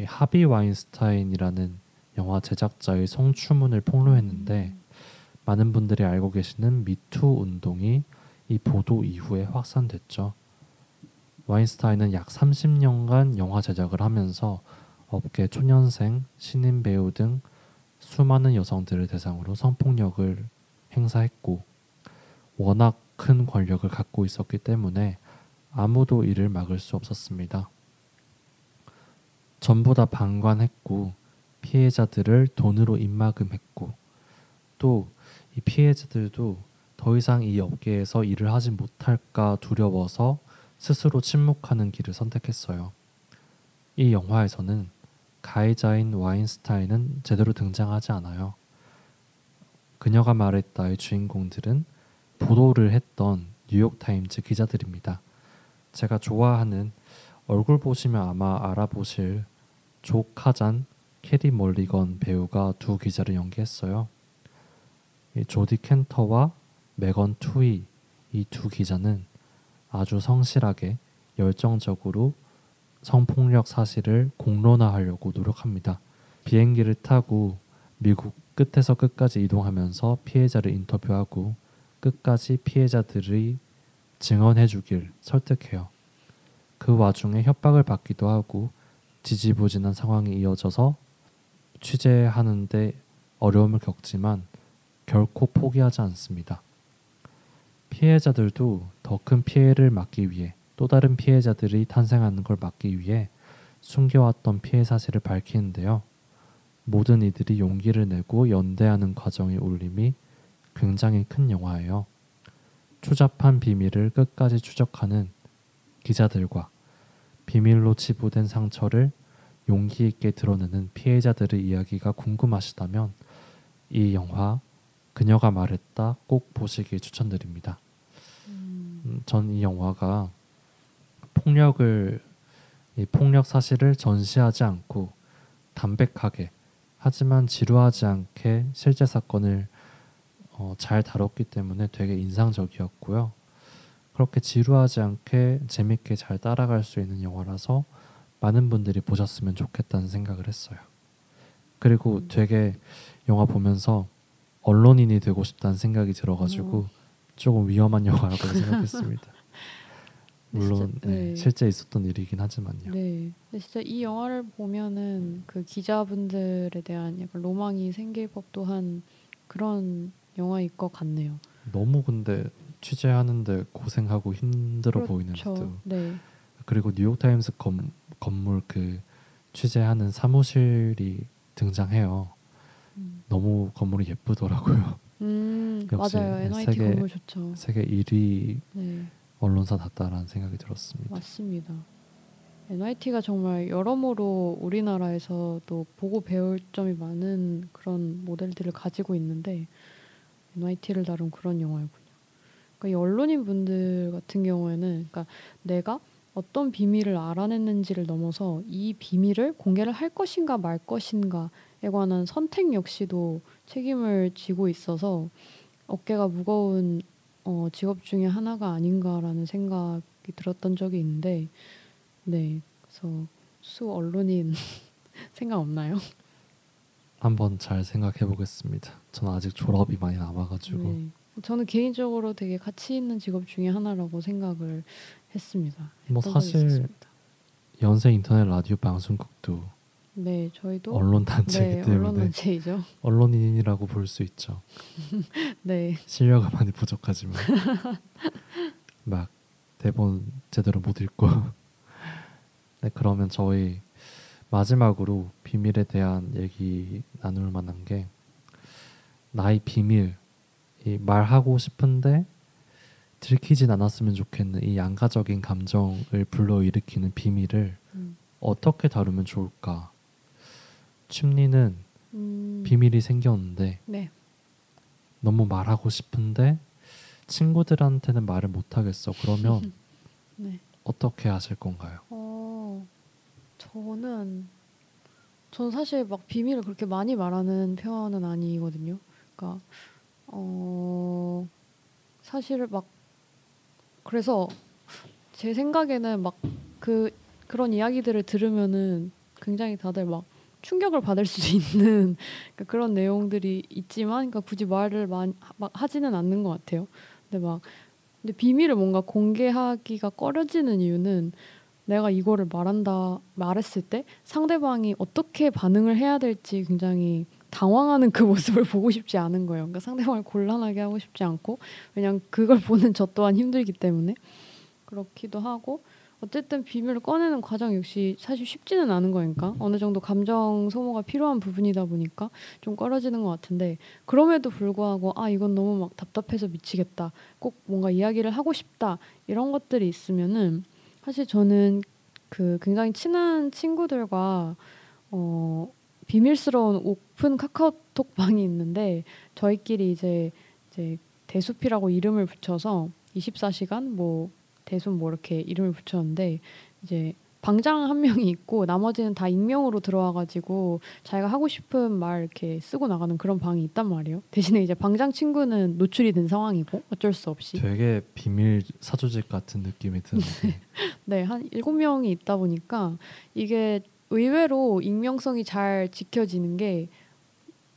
이 하비 와인스타인이라는 영화 제작자의 성추문을 폭로했는데 많은 분들이 알고 계시는 미투 운동이 이 보도 이후에 확산됐죠. 와인스타인은 약 30년간 영화 제작을 하면서 업계 초년생, 신인 배우 등 수많은 여성들을 대상으로 성폭력을 행사했고 워낙 큰 권력을 갖고 있었기 때문에 아무도 이를 막을 수 없었습니다. 전부 다 방관했고 피해자들을 돈으로 입막음했고 또 이 피해자들도 더 이상 이 업계에서 일을 하지 못할까 두려워서 스스로 침묵하는 길을 선택했어요. 이 영화에서는 가해자인 와인스타인은 제대로 등장하지 않아요. 그녀가 말했다의 주인공들은 보도를 했던 뉴욕타임즈 기자들입니다. 제가 좋아하는 얼굴 보시면 아마 알아보실 조 카잔, 캐리 멀리건 배우가 두 기자를 연기했어요. 이 조디 캔터와 메건 투이 이 두 기자는 아주 성실하게 열정적으로 성폭력 사실을 공론화하려고 노력합니다. 비행기를 타고 미국 끝에서 끝까지 이동하면서 피해자를 인터뷰하고 끝까지 피해자들이 증언해 주길 설득해요. 그 와중에 협박을 받기도 하고 지지부진한 상황이 이어져서 취재하는데 어려움을 겪지만 결코 포기하지 않습니다. 피해자들도 더 큰 피해를 막기 위해 또 다른 피해자들이 탄생하는 걸 막기 위해 숨겨왔던 피해 사실을 밝히는데요. 모든 이들이 용기를 내고 연대하는 과정의 울림이 굉장히 큰 영화예요. 추잡한 비밀을 끝까지 추적하는 기자들과 비밀로 치부된 상처를 용기 있게 드러내는 피해자들의 이야기가 궁금하시다면 이 영화 그녀가 말했다 꼭 보시길 추천드립니다. 음, 전이 영화가 폭력을 이 폭력 사실을 전시하지 않고 담백하게 하지만 지루하지 않게 실제 사건을 어, 잘 다뤘기 때문에 되게 인상적이었고요. 그렇게 지루하지 않게 재밌게 잘 따라갈 수 있는 영화라서 많은 분들이 보셨으면 좋겠다는 생각을 했어요. 그리고 음. 되게 영화 보면서 언론인이 되고 싶다는 생각이 들어가지고 음. 조금 위험한 영화라고 생각했습니다. 물론 진짜, 네. 네, 실제 있었던 일이긴 하지만요. 네, 근데 진짜 이 영화를 보면은 그 기자분들에 대한 약간 로망이 생길 법도 한 그런 영화일 것 같네요. 너무 근데 취재하는데 고생하고 힘들어 그렇죠. 보이는데도. 네. 그리고 뉴욕 타임스 건, 건물 그 취재하는 사무실이 등장해요. 음. 너무 건물이 예쁘더라고요. 음, 맞아요. NYT 세계, 건물 좋죠. 세계 1위 네. 언론사 같다라는 생각이 들었습니다. 맞습니다. NYT가 정말 여러모로 우리나라에서도 보고 배울 점이 많은 그런 모델들을 가지고 있는데 NYT를 다룬 그런 영화였군요. 그러니까 이 언론인 분들 같은 경우에는 그러니까 내가 어떤 비밀을 알아냈는지를 넘어서 이 비밀을 공개를 할 것인가 말 것인가에 관한 선택 역시도 책임을 지고 있어서 어깨가 무거운 어, 직업 중에 하나가 아닌가라는 생각이 들었던 적이 있는데 네 그래서 수 언론인 생각 없나요? 한번 잘 생각해 보겠습니다. 저는 아직 졸업이 많이 남아가지고 네. 저는 개인적으로 되게 가치 있는 직업 중에 하나라고 생각을 했습니다. 뭐 사실 연세 인터넷 라디오 방송국도 네, 저희도 언론 단체이기 네, 때문에 언론 단체이죠. 언론인이라고 볼 수 있죠. 네. 실력은 많이 부족하지만 막 대본 제대로 못 읽고. 네, 그러면 저희 마지막으로 비밀에 대한 얘기 나눌 만한 게 나의 비밀, 이 말하고 싶은데 들키진 않았으면 좋겠는 이 양가적인 감정을 불러일으키는 비밀을 음. 어떻게 다루면 좋을까? 침리는 음. 비밀이 생겼는데 네. 너무 말하고 싶은데 친구들한테는 말을 못 하겠어. 그러면 네. 어떻게 하실 건가요? 어, 저는 전 사실 막 비밀을 그렇게 많이 말하는 편은 아니거든요. 그러니까 어 사실 막 그래서 제 생각에는 막 그 그런 이야기들을 들으면은 굉장히 다들 막 충격을 받을 수 있는 그러니까 그런 내용들이 있지만 그러니까 굳이 말을 많이 막 하지는 않는 것 같아요. 근데 막 근데 비밀을 뭔가 공개하기가 꺼려지는 이유는 내가 이거를 말한다 말했을 때 상대방이 어떻게 반응을 해야 될지 굉장히 당황하는 그 모습을 보고 싶지 않은 거예요. 그러니까 상대방을 곤란하게 하고 싶지 않고 왜냐면 그걸 보는 저 또한 힘들기 때문에 그렇기도 하고 어쨌든 비밀을 꺼내는 과정 역시 사실 쉽지는 않은 거니까 어느 정도 감정 소모가 필요한 부분이다 보니까 좀 꺼려지는 것 같은데 그럼에도 불구하고 아 이건 너무 막 답답해서 미치겠다 꼭 뭔가 이야기를 하고 싶다 이런 것들이 있으면은 사실 저는 그 굉장히 친한 친구들과 어 비밀스러운 오픈 카카오톡 방이 있는데 저희끼리 이제 이제 대숲이라고 이름을 붙여서 24시간 뭐 대순 뭐 이렇게 이름을 붙였는데 이제 방장 한 명이 있고 나머지는 다 익명으로 들어와가지고 자기가 하고 싶은 말 이렇게 쓰고 나가는 그런 방이 있단 말이에요. 대신에 이제 방장 친구는 노출이 된 상황이고 어쩔 수 없이. 되게 비밀 사조직 같은 느낌이 드는데. 네, 한 일곱 명이 있다 보니까 이게 의외로 익명성이 잘 지켜지는 게.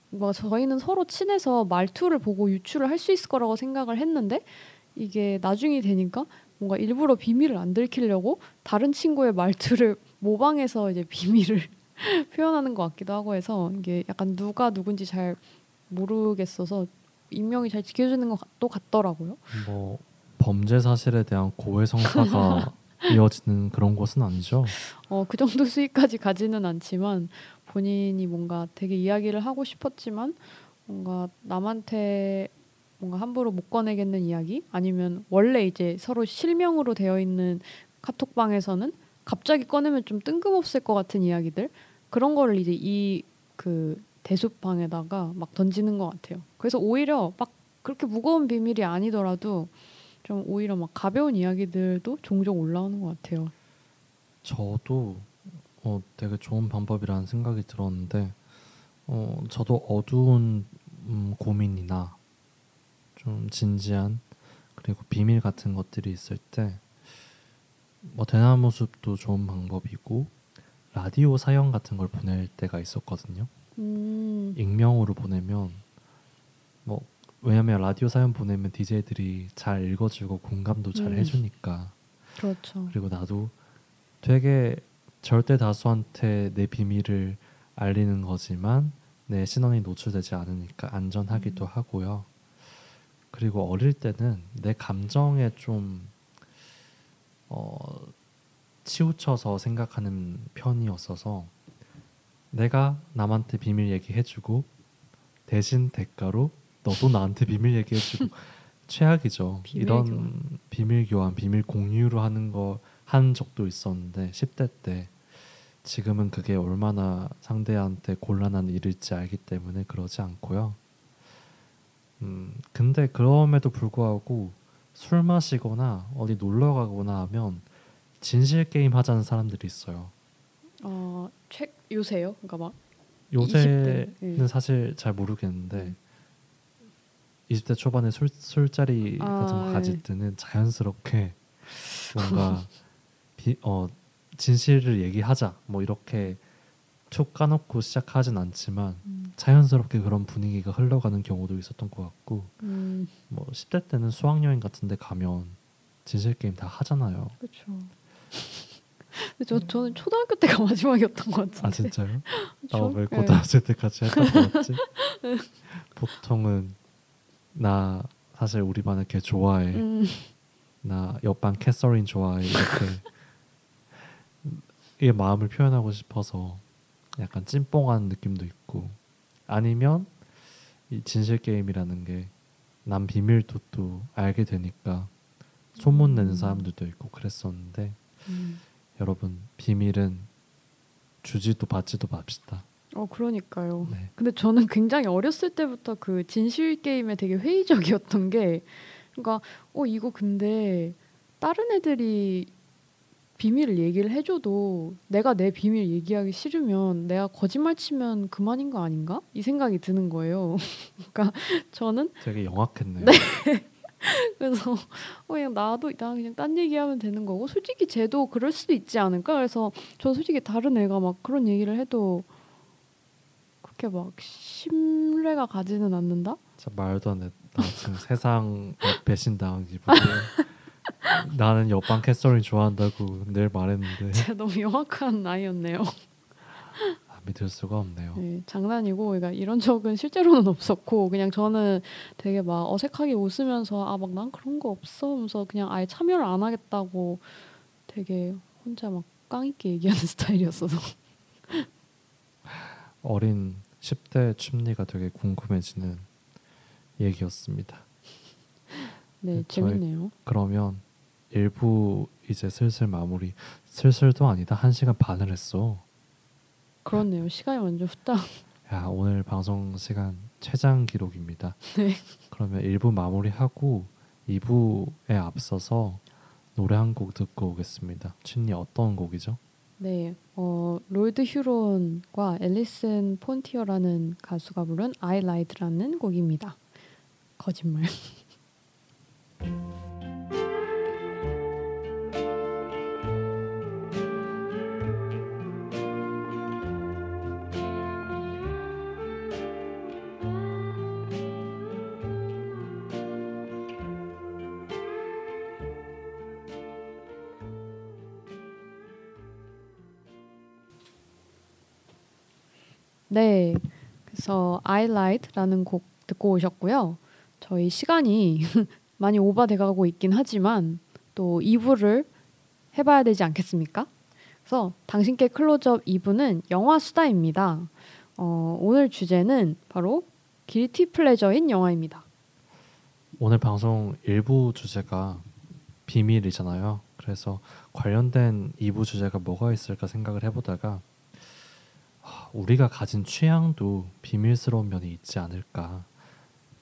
뭐 저희는 서로 친해서 말투를 보고 유출을 할수 있을 거라고 생각을 했는데 이게 나중이 되니까 뭔가 일부러 비밀을 안 들키려고 다른 친구의 말투를 모방해서 이제 비밀을 표현하는 것 같기도 하고 해서 이게 약간 누가 누군지 잘 모르겠어서 익명이 잘 지켜지는 것도 같더라고요. 뭐 범죄 사실에 대한 고해성사가 이어지는 그런 것은 아니죠. 어, 그 정도 수익까지 가지는 않지만 본인이 뭔가 되게 이야기를 하고 싶었지만 뭔가 남한테 뭔가 함부로 못 꺼내겠는 이야기 아니면 원래 이제 서로 실명으로 되어 있는 카톡방에서는 갑자기 꺼내면 좀 뜬금없을 것 같은 이야기들 그런 거를 이제 이 그 대수방에다가 막 던지는 것 같아요. 그래서 오히려 막 그렇게 무거운 비밀이 아니더라도 좀 오히려 막 가벼운 이야기들도 종종 올라오는 것 같아요. 저도 어, 되게 좋은 방법이라는 생각이 들었는데 어, 저도 어두운 음, 고민이나 좀 진지한 그리고 비밀 같은 것들이 있을 때 뭐 대나무 숲도 좋은 방법이고 라디오 사연 같은 걸 보낼 때가 있었거든요. 음, 익명으로 보내면 뭐 왜냐면 라디오 사연 보내면 DJ들이 잘 읽어주고 공감도 잘 음. 해주니까 그렇죠. 그리고 나도 되게 절대 다수한테 내 비밀을 알리는 거지만 내 신원이 노출되지 않으니까 안전하기도 음. 하고요. 그리고 어릴 때는 내 감정에 좀 어, 치우쳐서 생각하는 편이었어서 내가 남한테 비밀 얘기해주고 대신 대가로 너도 나한테 비밀 얘기해주고 최악이죠. 비밀 이런 교환. 비밀 교환, 비밀 공유로 하는 거 한 적도 있었는데 10대 때 지금은 그게 얼마나 상대한테 곤란한 일일지 알기 때문에 그러지 않고요. 음, 근데 그럼에도 불구하고 술 마시거나 어디 놀러 가거나 하면 진실 게임 하자는 사람들이 있어요. 어, 책 요새요? 그러니까 막 요새는 20대, 예. 사실 잘 모르겠는데 음. 20대 초반에 술 술자리 아, 같은 거 예. 가질 때는 자연스럽게 뭔가 비, 어, 진실을 얘기하자 뭐 이렇게 촉 까놓고 시작하진 않지만 음, 자연스럽게 그런 분위기가 흘러가는 경우도 있었던 것 같고 음, 뭐 10대 때는 수학여행 같은 데 가면 진실 게임 다 하잖아요. 그렇죠. 근데 저 저는 초등학교 때가 마지막이었던 것 같은데. 아 진짜요? 저- 나왜 네. 고등학생 때까지 했던 것 같지? 보통은 나 사실 우리 반을 걔 좋아해. 음, 나 옆반 캐서린 좋아해 이렇게 이 마음을 표현하고 싶어서 약간 찐뽕한 느낌도 있고 아니면 이 진실 게임이라는 게 남 비밀도 또 알게 되니까 소문 내는 음. 사람들도 있고 그랬었는데 음. 여러분 비밀은 주지도 받지도 맙시다. 어 그러니까요. 네. 근데 저는 굉장히 어렸을 때부터 그 진실 게임에 되게 회의적이었던 게, 그러니까 어 이거 근데 다른 애들이 비밀을 얘기를 해줘도 내가 내 비밀 얘기하기 싫으면 내가 거짓말 치면 그만인 거 아닌가? 이 생각이 드는 거예요. 그러니까 저는 되게 영악했네요. 그래서 어, 그냥 나도 나 그냥 딴 얘기하면 되는 거고 솔직히 쟤도 그럴 수도 있지 않을까 그래서 저 솔직히 다른 애가 막 그런 얘기를 해도 그렇게 막 신뢰가 가지는 않는다 진짜 말도 안 돼. 나 지금 세상 배신당한 기분이에요. 나는 옆방 캐서린 좋아한다고 늘 말했는데 제가 너무 영악한 아이였네요 아, 믿을 수가 없네요. 네, 장난이고 그러니까 이런 적은 실제로는 없었고 그냥 저는 되게 막 어색하게 웃으면서 아 막 난 그런 거 없어 하면서 그냥 아예 참여를 안 하겠다고 되게 혼자 막 깡 있게 얘기하는 스타일이었어서 어린 10대 춤리가 되게 궁금해지는 얘기였습니다. 네 재밌네요 그러면 일부 이제 슬슬 마무리. 슬슬도 아니다. 한 시간 반을 했어. 그렇네요 시간이 완전 후딱 야 오늘 방송 시간 최장 기록입니다. 네. 그러면 1부 마무리하고 2부에 앞서서 노래 한 곡 듣고 오겠습니다. 춘니 어떤 곡이죠? 네, 어, 로드 휴런과 앨리슨 폰티어라는 가수가 부른 I Lied라는 곡입니다. 거짓말. 서 I Lied라는 곡 듣고 오셨고요. 저희 시간이 많이 오버돼가고 있긴 하지만 또 2부를 해봐야 되지 않겠습니까? 그래서 당신께 클로즈업 2부는 영화 수다입니다. 어, 오늘 주제는 바로 guilty pleasure인 영화입니다. 오늘 방송 1부 주제가 비밀이잖아요. 그래서 관련된 2부 주제가 뭐가 있을까 생각을 해보다가 우리가 가진 취향도 비밀스러운 면이 있지 않을까.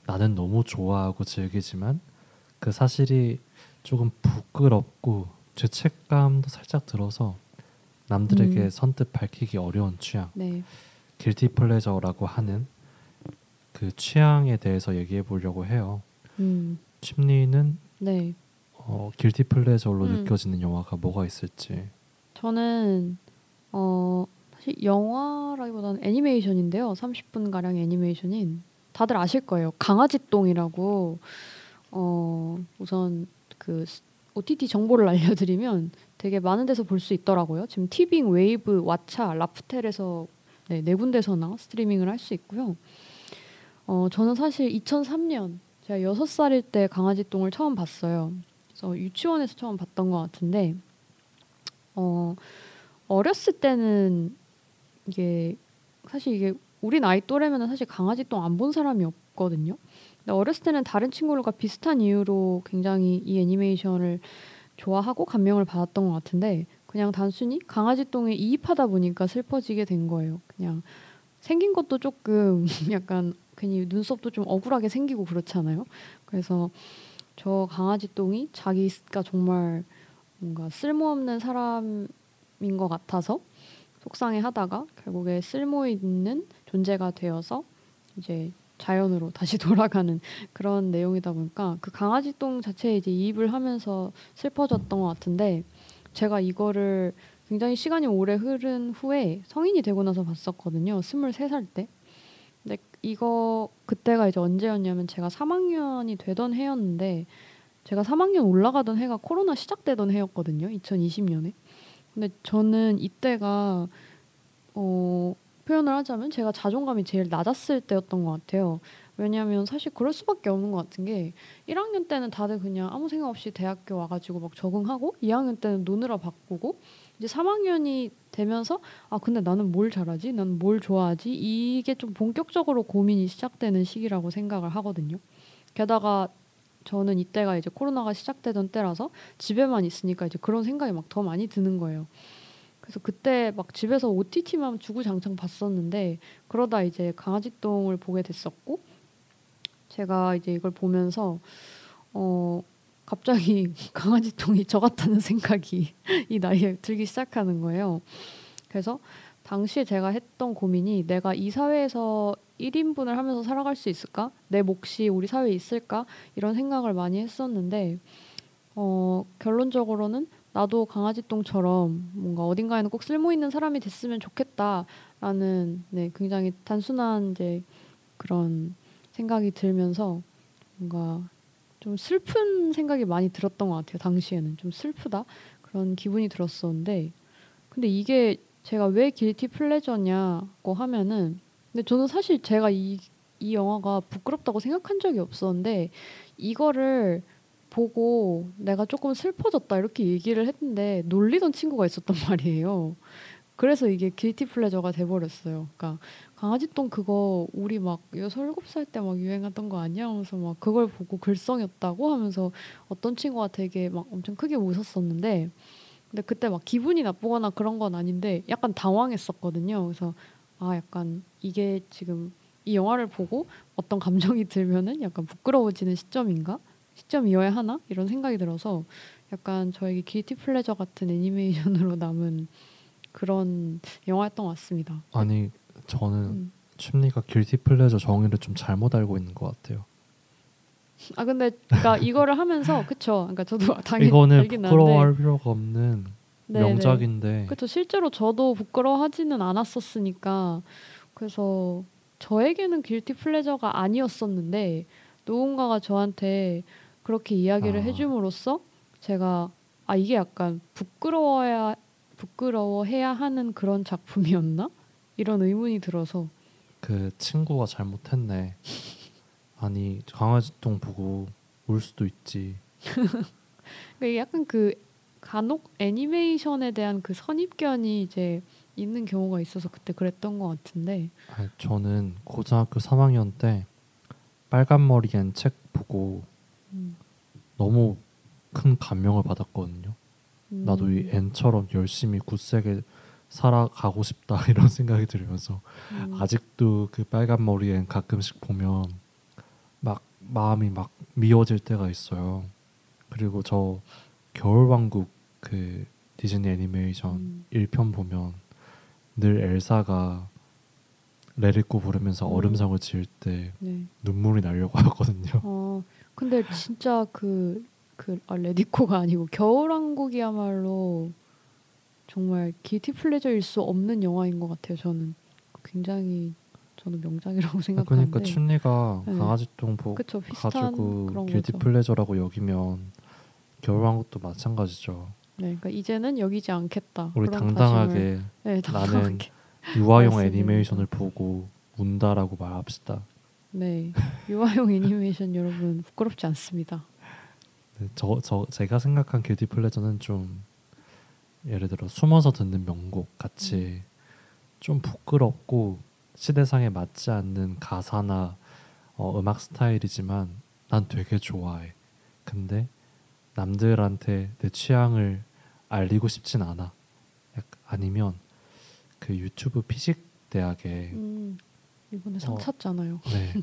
나는 너무 좋아하고 즐기지만 그 사실이 조금 부끄럽고 죄책감도 살짝 들어서 남들에게 음. 선뜻 밝히기 어려운 취향. 네. 길티 플레저라고 하는 그 취향에 대해서 얘기해 보려고 해요. 음. 심리는 네. 어, 길티 플레저로 음. 느껴지는 영화가 뭐가 있을지. 저는 어 사실 영화라기보다는 애니메이션인데요. 30분 가량 애니메이션인 다들 아실 거예요. 강아지 똥이라고 어 우선 그 OTT 정보를 알려드리면 되게 많은 데서 볼 수 있더라고요. 지금 티빙, 웨이브, 왓챠, 라프텔에서 네, 네 군데서나 스트리밍을 할 수 있고요. 어 저는 사실 2003년 제가 여섯 살일 때 강아지 똥을 처음 봤어요. 그래서 유치원에서 처음 봤던 것 같은데 어 어렸을 때는 이게 사실 이게 우리 나이 또래면은 사실 강아지 똥 안 본 사람이 없거든요. 근데 어렸을 때는 다른 친구들과 비슷한 이유로 굉장히 이 애니메이션을 좋아하고 감명을 받았던 것 같은데 그냥 단순히 강아지 똥에 이입하다 보니까 슬퍼지게 된 거예요. 그냥 생긴 것도 조금 약간 괜히 눈썹도 좀 억울하게 생기고 그렇잖아요. 그래서 저 강아지 똥이 자기가 정말 뭔가 쓸모없는 사람인 것 같아서 속상해 하다가 결국에 쓸모 있는 존재가 되어서 이제 자연으로 다시 돌아가는 그런 내용이다 보니까 그 강아지 똥 자체에 이제 이입을 하면서 슬퍼졌던 것 같은데 제가 이거를 굉장히 시간이 오래 흐른 후에 성인이 되고 나서 봤었거든요. 23살 때. 근데 이거 그때가 이제 언제였냐면 제가 3학년이 되던 해였는데 제가 3학년 올라가던 해가 코로나 시작되던 해였거든요. 2020년에. 근데 저는 이때가 어 표현을 하자면 제가 자존감이 제일 낮았을 때였던 것 같아요. 왜냐하면 사실 그럴 수밖에 없는 것 같은 게 1학년 때는 다들 그냥 아무 생각 없이 대학교 와가지고 막 적응하고 2학년 때는 노느라 바꾸고 이제 3학년이 되면서 아 근데 나는 뭘 잘하지? 나는 뭘 좋아하지? 이게 좀 본격적으로 고민이 시작되는 시기라고 생각을 하거든요. 게다가 저는 이때가 이제 코로나가 시작되던 때라서 집에만 있으니까 이제 그런 생각이 막 더 많이 드는 거예요. 그래서 그때 막 집에서 OTT만 주구장창 봤었는데 그러다 이제 강아지 똥을 보게 됐었고 제가 이제 이걸 보면서 어 갑자기 강아지 똥이 저 같다는 생각이 이 나이에 들기 시작하는 거예요. 그래서 당시에 제가 했던 고민이 내가 이 사회에서 1인분을 하면서 살아갈 수 있을까? 내 몫이 우리 사회에 있을까? 이런 생각을 많이 했었는데 어 결론적으로는 나도 강아지 똥처럼 뭔가 어딘가에는 꼭 쓸모 있는 사람이 됐으면 좋겠다라는 네 굉장히 단순한 이제 그런 생각이 들면서 뭔가 좀 슬픈 생각이 많이 들었던 것 같아요. 당시에는 좀 슬프다 그런 기분이 들었었는데 근데 이게 제가 왜 길티 플레저냐고 하면은 근데 저는 사실 제가 이, 이 영화가 부끄럽다고 생각한 적이 없었는데 이거를 보고 내가 조금 슬퍼졌다 이렇게 얘기를 했는데 놀리던 친구가 있었단 말이에요. 그래서 이게 길티 플레저가 돼버렸어요. 그러니까 강아지 똥 그거 우리 막 여섯 일곱 살 때 막 유행하던 거 아니야? 하면서 막 그걸 보고 글썽였다고 하면서 어떤 친구가 되게 막 엄청 크게 웃었었는데 근데 그때 막 기분이 나쁘거나 그런 건 아닌데 약간 당황했었거든요. 그래서 아 약간 이게 지금 이 영화를 보고 어떤 감정이 들면은 약간 부끄러워지는 시점인가? 시점이어야 하나? 이런 생각이 들어서 약간 저에게 길티 플레저 같은 애니메이션으로 남은 그런 영화였던 것 같습니다. 아니 저는 음. 심리가 길티 플레저 정의를 좀 잘못 알고 있는 것 같아요. 아 근데 그러니까 이거를 하면서 그쵸? 그러니까 저도 당연히 이거는 부끄러워할 필요가 없는 네, 명작인데 그렇죠. 실제로 저도 부끄러워하지는 않았었으니까 그래서 저에게는 길티 플레저가 아니었었는데 누군가가 저한테 그렇게 이야기를 아. 해줌으로써 제가 아 이게 약간 부끄러워야 부끄러워해야 하는 그런 작품이었나 이런 의문이 들어서 그 친구가 잘못했네. 아니 강아지 똥 보고 울 수도 있지. 그러니까 약간 그 간혹 애니메이션에 대한 그 선입견이 이제 있는 경우가 있어서 그때 그랬던 것 같은데 아, 저는 고등학교 3학년 때 빨간 머리엔 책 보고 음, 너무 큰 감명을 받았거든요. 음, 나도 이 앤처럼 열심히 굳세게 살아가고 싶다 이런 생각이 들면서 음, 아직도 그 빨간 머리엔 가끔씩 보면 막 마음이 막 미워질 때가 있어요. 그리고 저 겨울왕국 그 디즈니 애니메이션 음. 1편 보면 늘 엘사가 레리코 부르면서 음. 얼음성을 지을 때 네. 눈물이 나려고 하거든요. 어 근데 진짜 그 그 아, 레디코가 아니고 겨울왕국이야말로 정말 기티 플레저일 수 없는 영화인 것 같아요. 저는 굉장히 저는 명작이라고 생각하는데. 그러니까 춘리가 네. 강아지 똥 보, 그쵸 가지고 길티. 플레저라고 여기면 겨울왕국도 마찬가지죠. 네, 그러니까 이제는 여기지 않겠다. 우리 당당하게 네, 당당하게. 유아용 말씀드립니다. 애니메이션을 보고 운다라고 말합시다. 네, 유아용 애니메이션 여러분 부끄럽지 않습니다. 네, 저, 저 제가 생각한 길티 플레저는 좀 예를 들어 숨어서 듣는 명곡 같이 좀 부끄럽고 시대상에 맞지 않는 가사나 어, 음악 스타일이지만 난 되게 좋아해. 근데 남들한테 내 취향을 알리고 싶진 않아. 약- 아니면 그 유튜브 피식 대학에 음, 이번에 상 어. 탔잖아요. 네,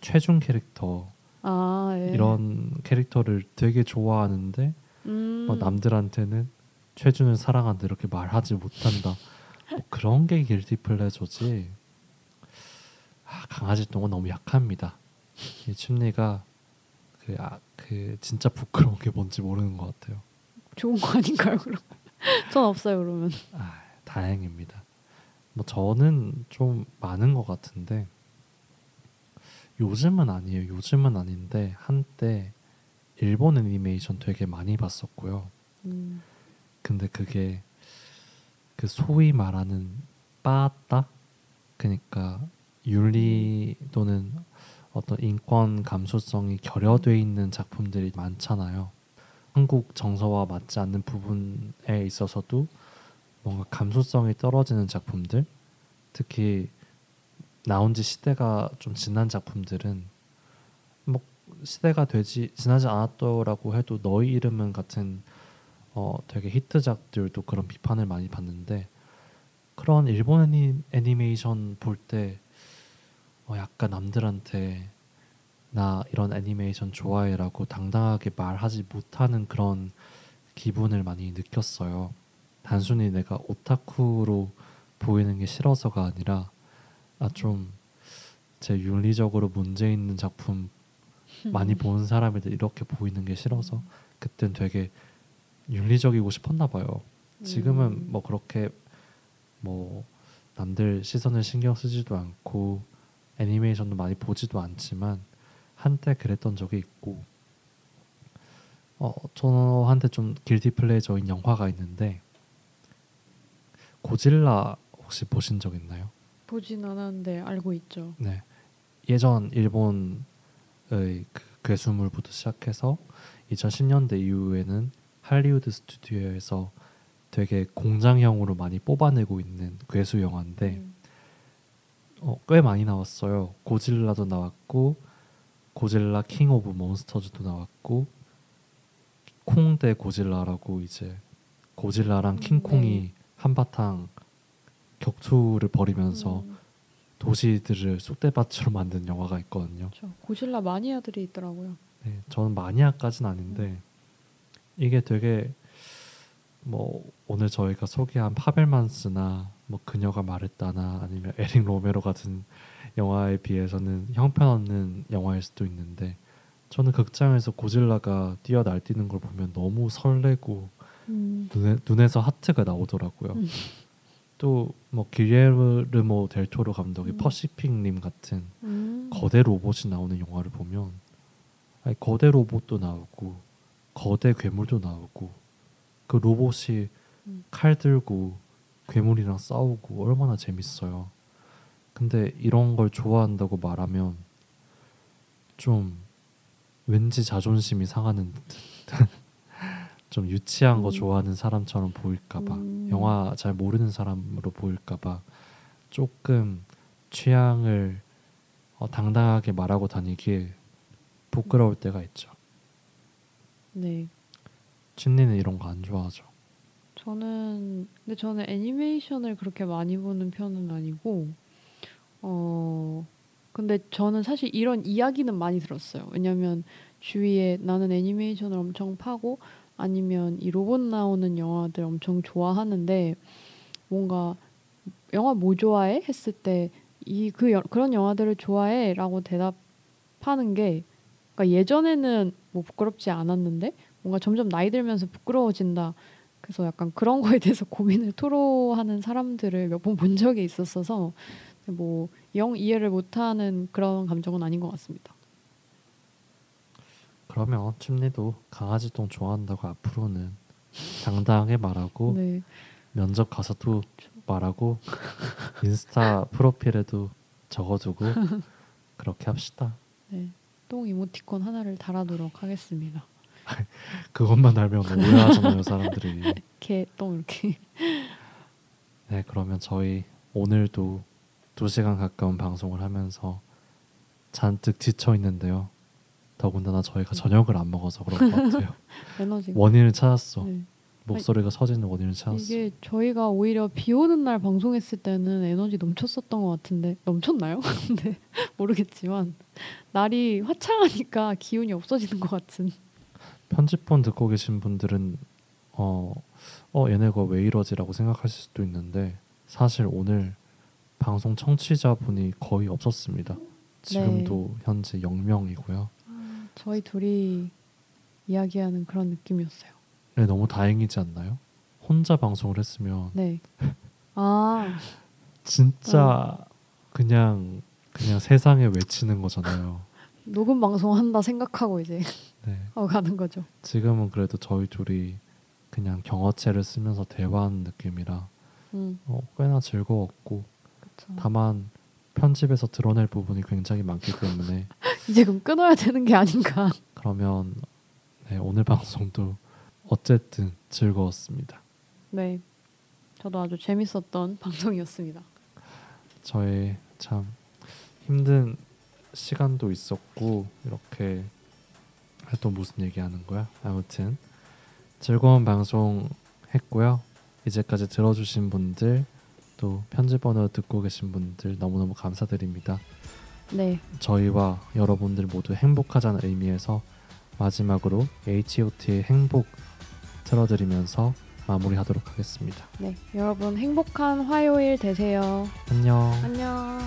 최준 캐릭터 아, 예. 이런 캐릭터를 되게 좋아하는데 음, 뭐 남들한테는 최준을 사랑한다 이렇게 말하지 못한다. 뭐 그런 게 길티 플레저지. 아, 강아지 똥은 너무 약합니다. 이 춤리가 그, 아, 그 진짜 부끄러운 게 뭔지 모르는 것 같아요. 좋은 거 아닌가요, 그럼? 전 없어요, 그러면. 아, 다행입니다. 뭐 저는 좀 많은 것 같은데 요즘은 아니에요. 요즘은 아닌데 한때 일본 애니메이션 되게 많이 봤었고요. 음, 근데 그게 그 소위 말하는 빠따 그러니까 윤리 또는 어떤 인권 감수성이 결여돼 있는 작품들이 많잖아요. 한국 정서와 맞지 않는 부분에 있어서도 뭔가 감수성이 떨어지는 작품들, 특히 나온 지 시대가 좀 지난 작품들은 뭐 시대가 되지 지나지 않았더라고 해도 너의 이름은 같은 어 되게 히트작들도 그런 비판을 많이 받는데 그런 일본 애니, 애니메이션 볼 때 어 약간 남들한테 나 이런 애니메이션 좋아해라고 당당하게 말하지 못하는 그런 기분을 많이 느꼈어요. 단순히 내가 오타쿠로 보이는 게 싫어서가 아니라 아 좀 제 윤리적으로 문제 있는 작품 많이 보는 사람들 이렇게 보이는 게 싫어서 그땐 되게 윤리적이고 싶었나 봐요. 지금은 음. 뭐 그렇게 뭐 남들 시선을 신경 쓰지도 않고 애니메이션도 많이 보지도 않지만 한때 그랬던 적이 있고 어 저한테 좀 guilty pleasure인 영화가 있는데 고질라 혹시 보신 적 있나요? 보진 않았는데 알고 있죠. 네. 예전 일본의 그 괴수물부터 시작해서 2010년대 이후에는 할리우드 스튜디오에서 되게 공장형으로 많이 뽑아내고 있는 괴수 영화인데 음, 어, 꽤 많이 나왔어요. 고질라도 나왔고 고질라 King of Monsters도 나왔고 콩 대 고질라라고 이제 고질라랑 음, 킹콩이 네. 한바탕 격투를 벌이면서 음, 도시들을 쑥대밭으로 만든 영화가 있거든요. 저 고질라 마니아들이 있더라고요. 네, 저는 마니아까지는 아닌데 이게 되게 뭐 오늘 저희가 소개한 파벨만스나 뭐 그녀가 말했다나 아니면 에릭 로메르 같은 영화에 비해서는 형편없는 영화일 수도 있는데 저는 극장에서 고질라가 뛰어 날뛰는 걸 보면 너무 설레고 음, 눈에, 눈에서 하트가 나오더라고요. 음. 또뭐 기레르모 델 토로 감독의 음. 퍼시픽님 같은 음, 거대 로봇이 나오는 영화를 보면 아니, 거대 로봇도 나오고 거대 괴물도 나오고 그 로봇이 음. 칼 들고 괴물이랑 싸우고 얼마나 재밌어요. 근데 이런 걸 좋아한다고 말하면 좀 왠지 자존심이 상하는 듯. 좀 유치한 거 음. 좋아하는 사람처럼 보일까봐 음. 영화 잘 모르는 사람으로 보일까봐 조금 취향을 어, 당당하게 말하고 다니길 부끄러울 때가 있죠. 네. 춘리는 이런 거 안 좋아하죠. 저는 근데 저는 애니메이션을 그렇게 많이 보는 편은 아니고 어 근데 저는 사실 이런 이야기는 많이 들었어요. 왜냐면 주위에 나는 애니메이션을 엄청 파고 아니면 이 로봇 나오는 영화들 엄청 좋아하는데 뭔가 영화 뭐 좋아해 했을 때 이 그 그런 영화들을 좋아해라고 대답하는 게 그러니까 예전에는 뭐 부끄럽지 않았는데 뭔가 점점 나이 들면서 부끄러워진다. 그래서 약간 그런 거에 대해서 고민을 토로하는 사람들을 몇 번 본 적이 있었어서 뭐 영 이해를 못하는 그런 감정은 아닌 것 같습니다. 그러면 춘리도 강아지 똥 좋아한다고 앞으로는 당당하게 말하고 네, 면접 가서도 말하고 인스타 프로필에도 적어두고 그렇게 합시다. 네. 똥 이모티콘 하나를 달아두도록 하겠습니다. 그것만 알면 오해하잖아요 사람들이. 개똥 이렇게. 네 그러면 저희 오늘도 두 시간 가까운 방송을 하면서 잔뜩 지쳐 있는데요. 더군다나 저희가 저녁을 안 먹어서 그런 것 같아요. 에너지. 원인을 찾았어. 네. 목소리가 서지는 원인을 찾았어. 이게 저희가 오히려 비 오는 날 방송했을 때는 에너지 넘쳤었던 것 같은데 넘쳤나요? 근데 모르겠지만 날이 화창하니까 기운이 없어지는 것 같은. 편집본 듣고 계신 분들은 어, 어 얘네가 왜 이러지라고 생각하실 수도 있는데 사실 오늘 방송 청취자분이 거의 없었습니다. 지금도 현재 0명이고요. 저희 둘이 이야기하는 그런 느낌이었어요. 네, 너무 다행이지 않나요? 혼자 방송을 했으면 네. 아, 진짜 그냥 그냥 세상에 외치는 거잖아요. 녹음 방송 한다 생각하고 이제 네. 어 가는 거죠. 지금은 그래도 저희 둘이 그냥 경어체를 쓰면서 대화하는 느낌이라 음, 어, 꽤나 즐거웠고 그렇죠. 다만 편집에서 드러낼 부분이 굉장히 많기 때문에 이제 그럼 끊어야 되는 게 아닌가. 그러면 네, 오늘 방송도 어쨌든 즐거웠습니다. 네. 저도 아주 재밌었던 방송이었습니다. 저의 참 힘든 시간도 있었고 이렇게 아, 또 무슨 얘기하는 거야? 아무튼 즐거운 방송 했고요. 이제까지 들어주신 분들 또 편집번호 듣고 계신 분들 너무너무 감사드립니다. 네. 저희와 여러분들 모두 행복하자는 의미에서 마지막으로 H.O.T의 행복 틀어드리면서 마무리하도록 하겠습니다. 네. 여러분 행복한 화요일 되세요. 안녕. 안녕.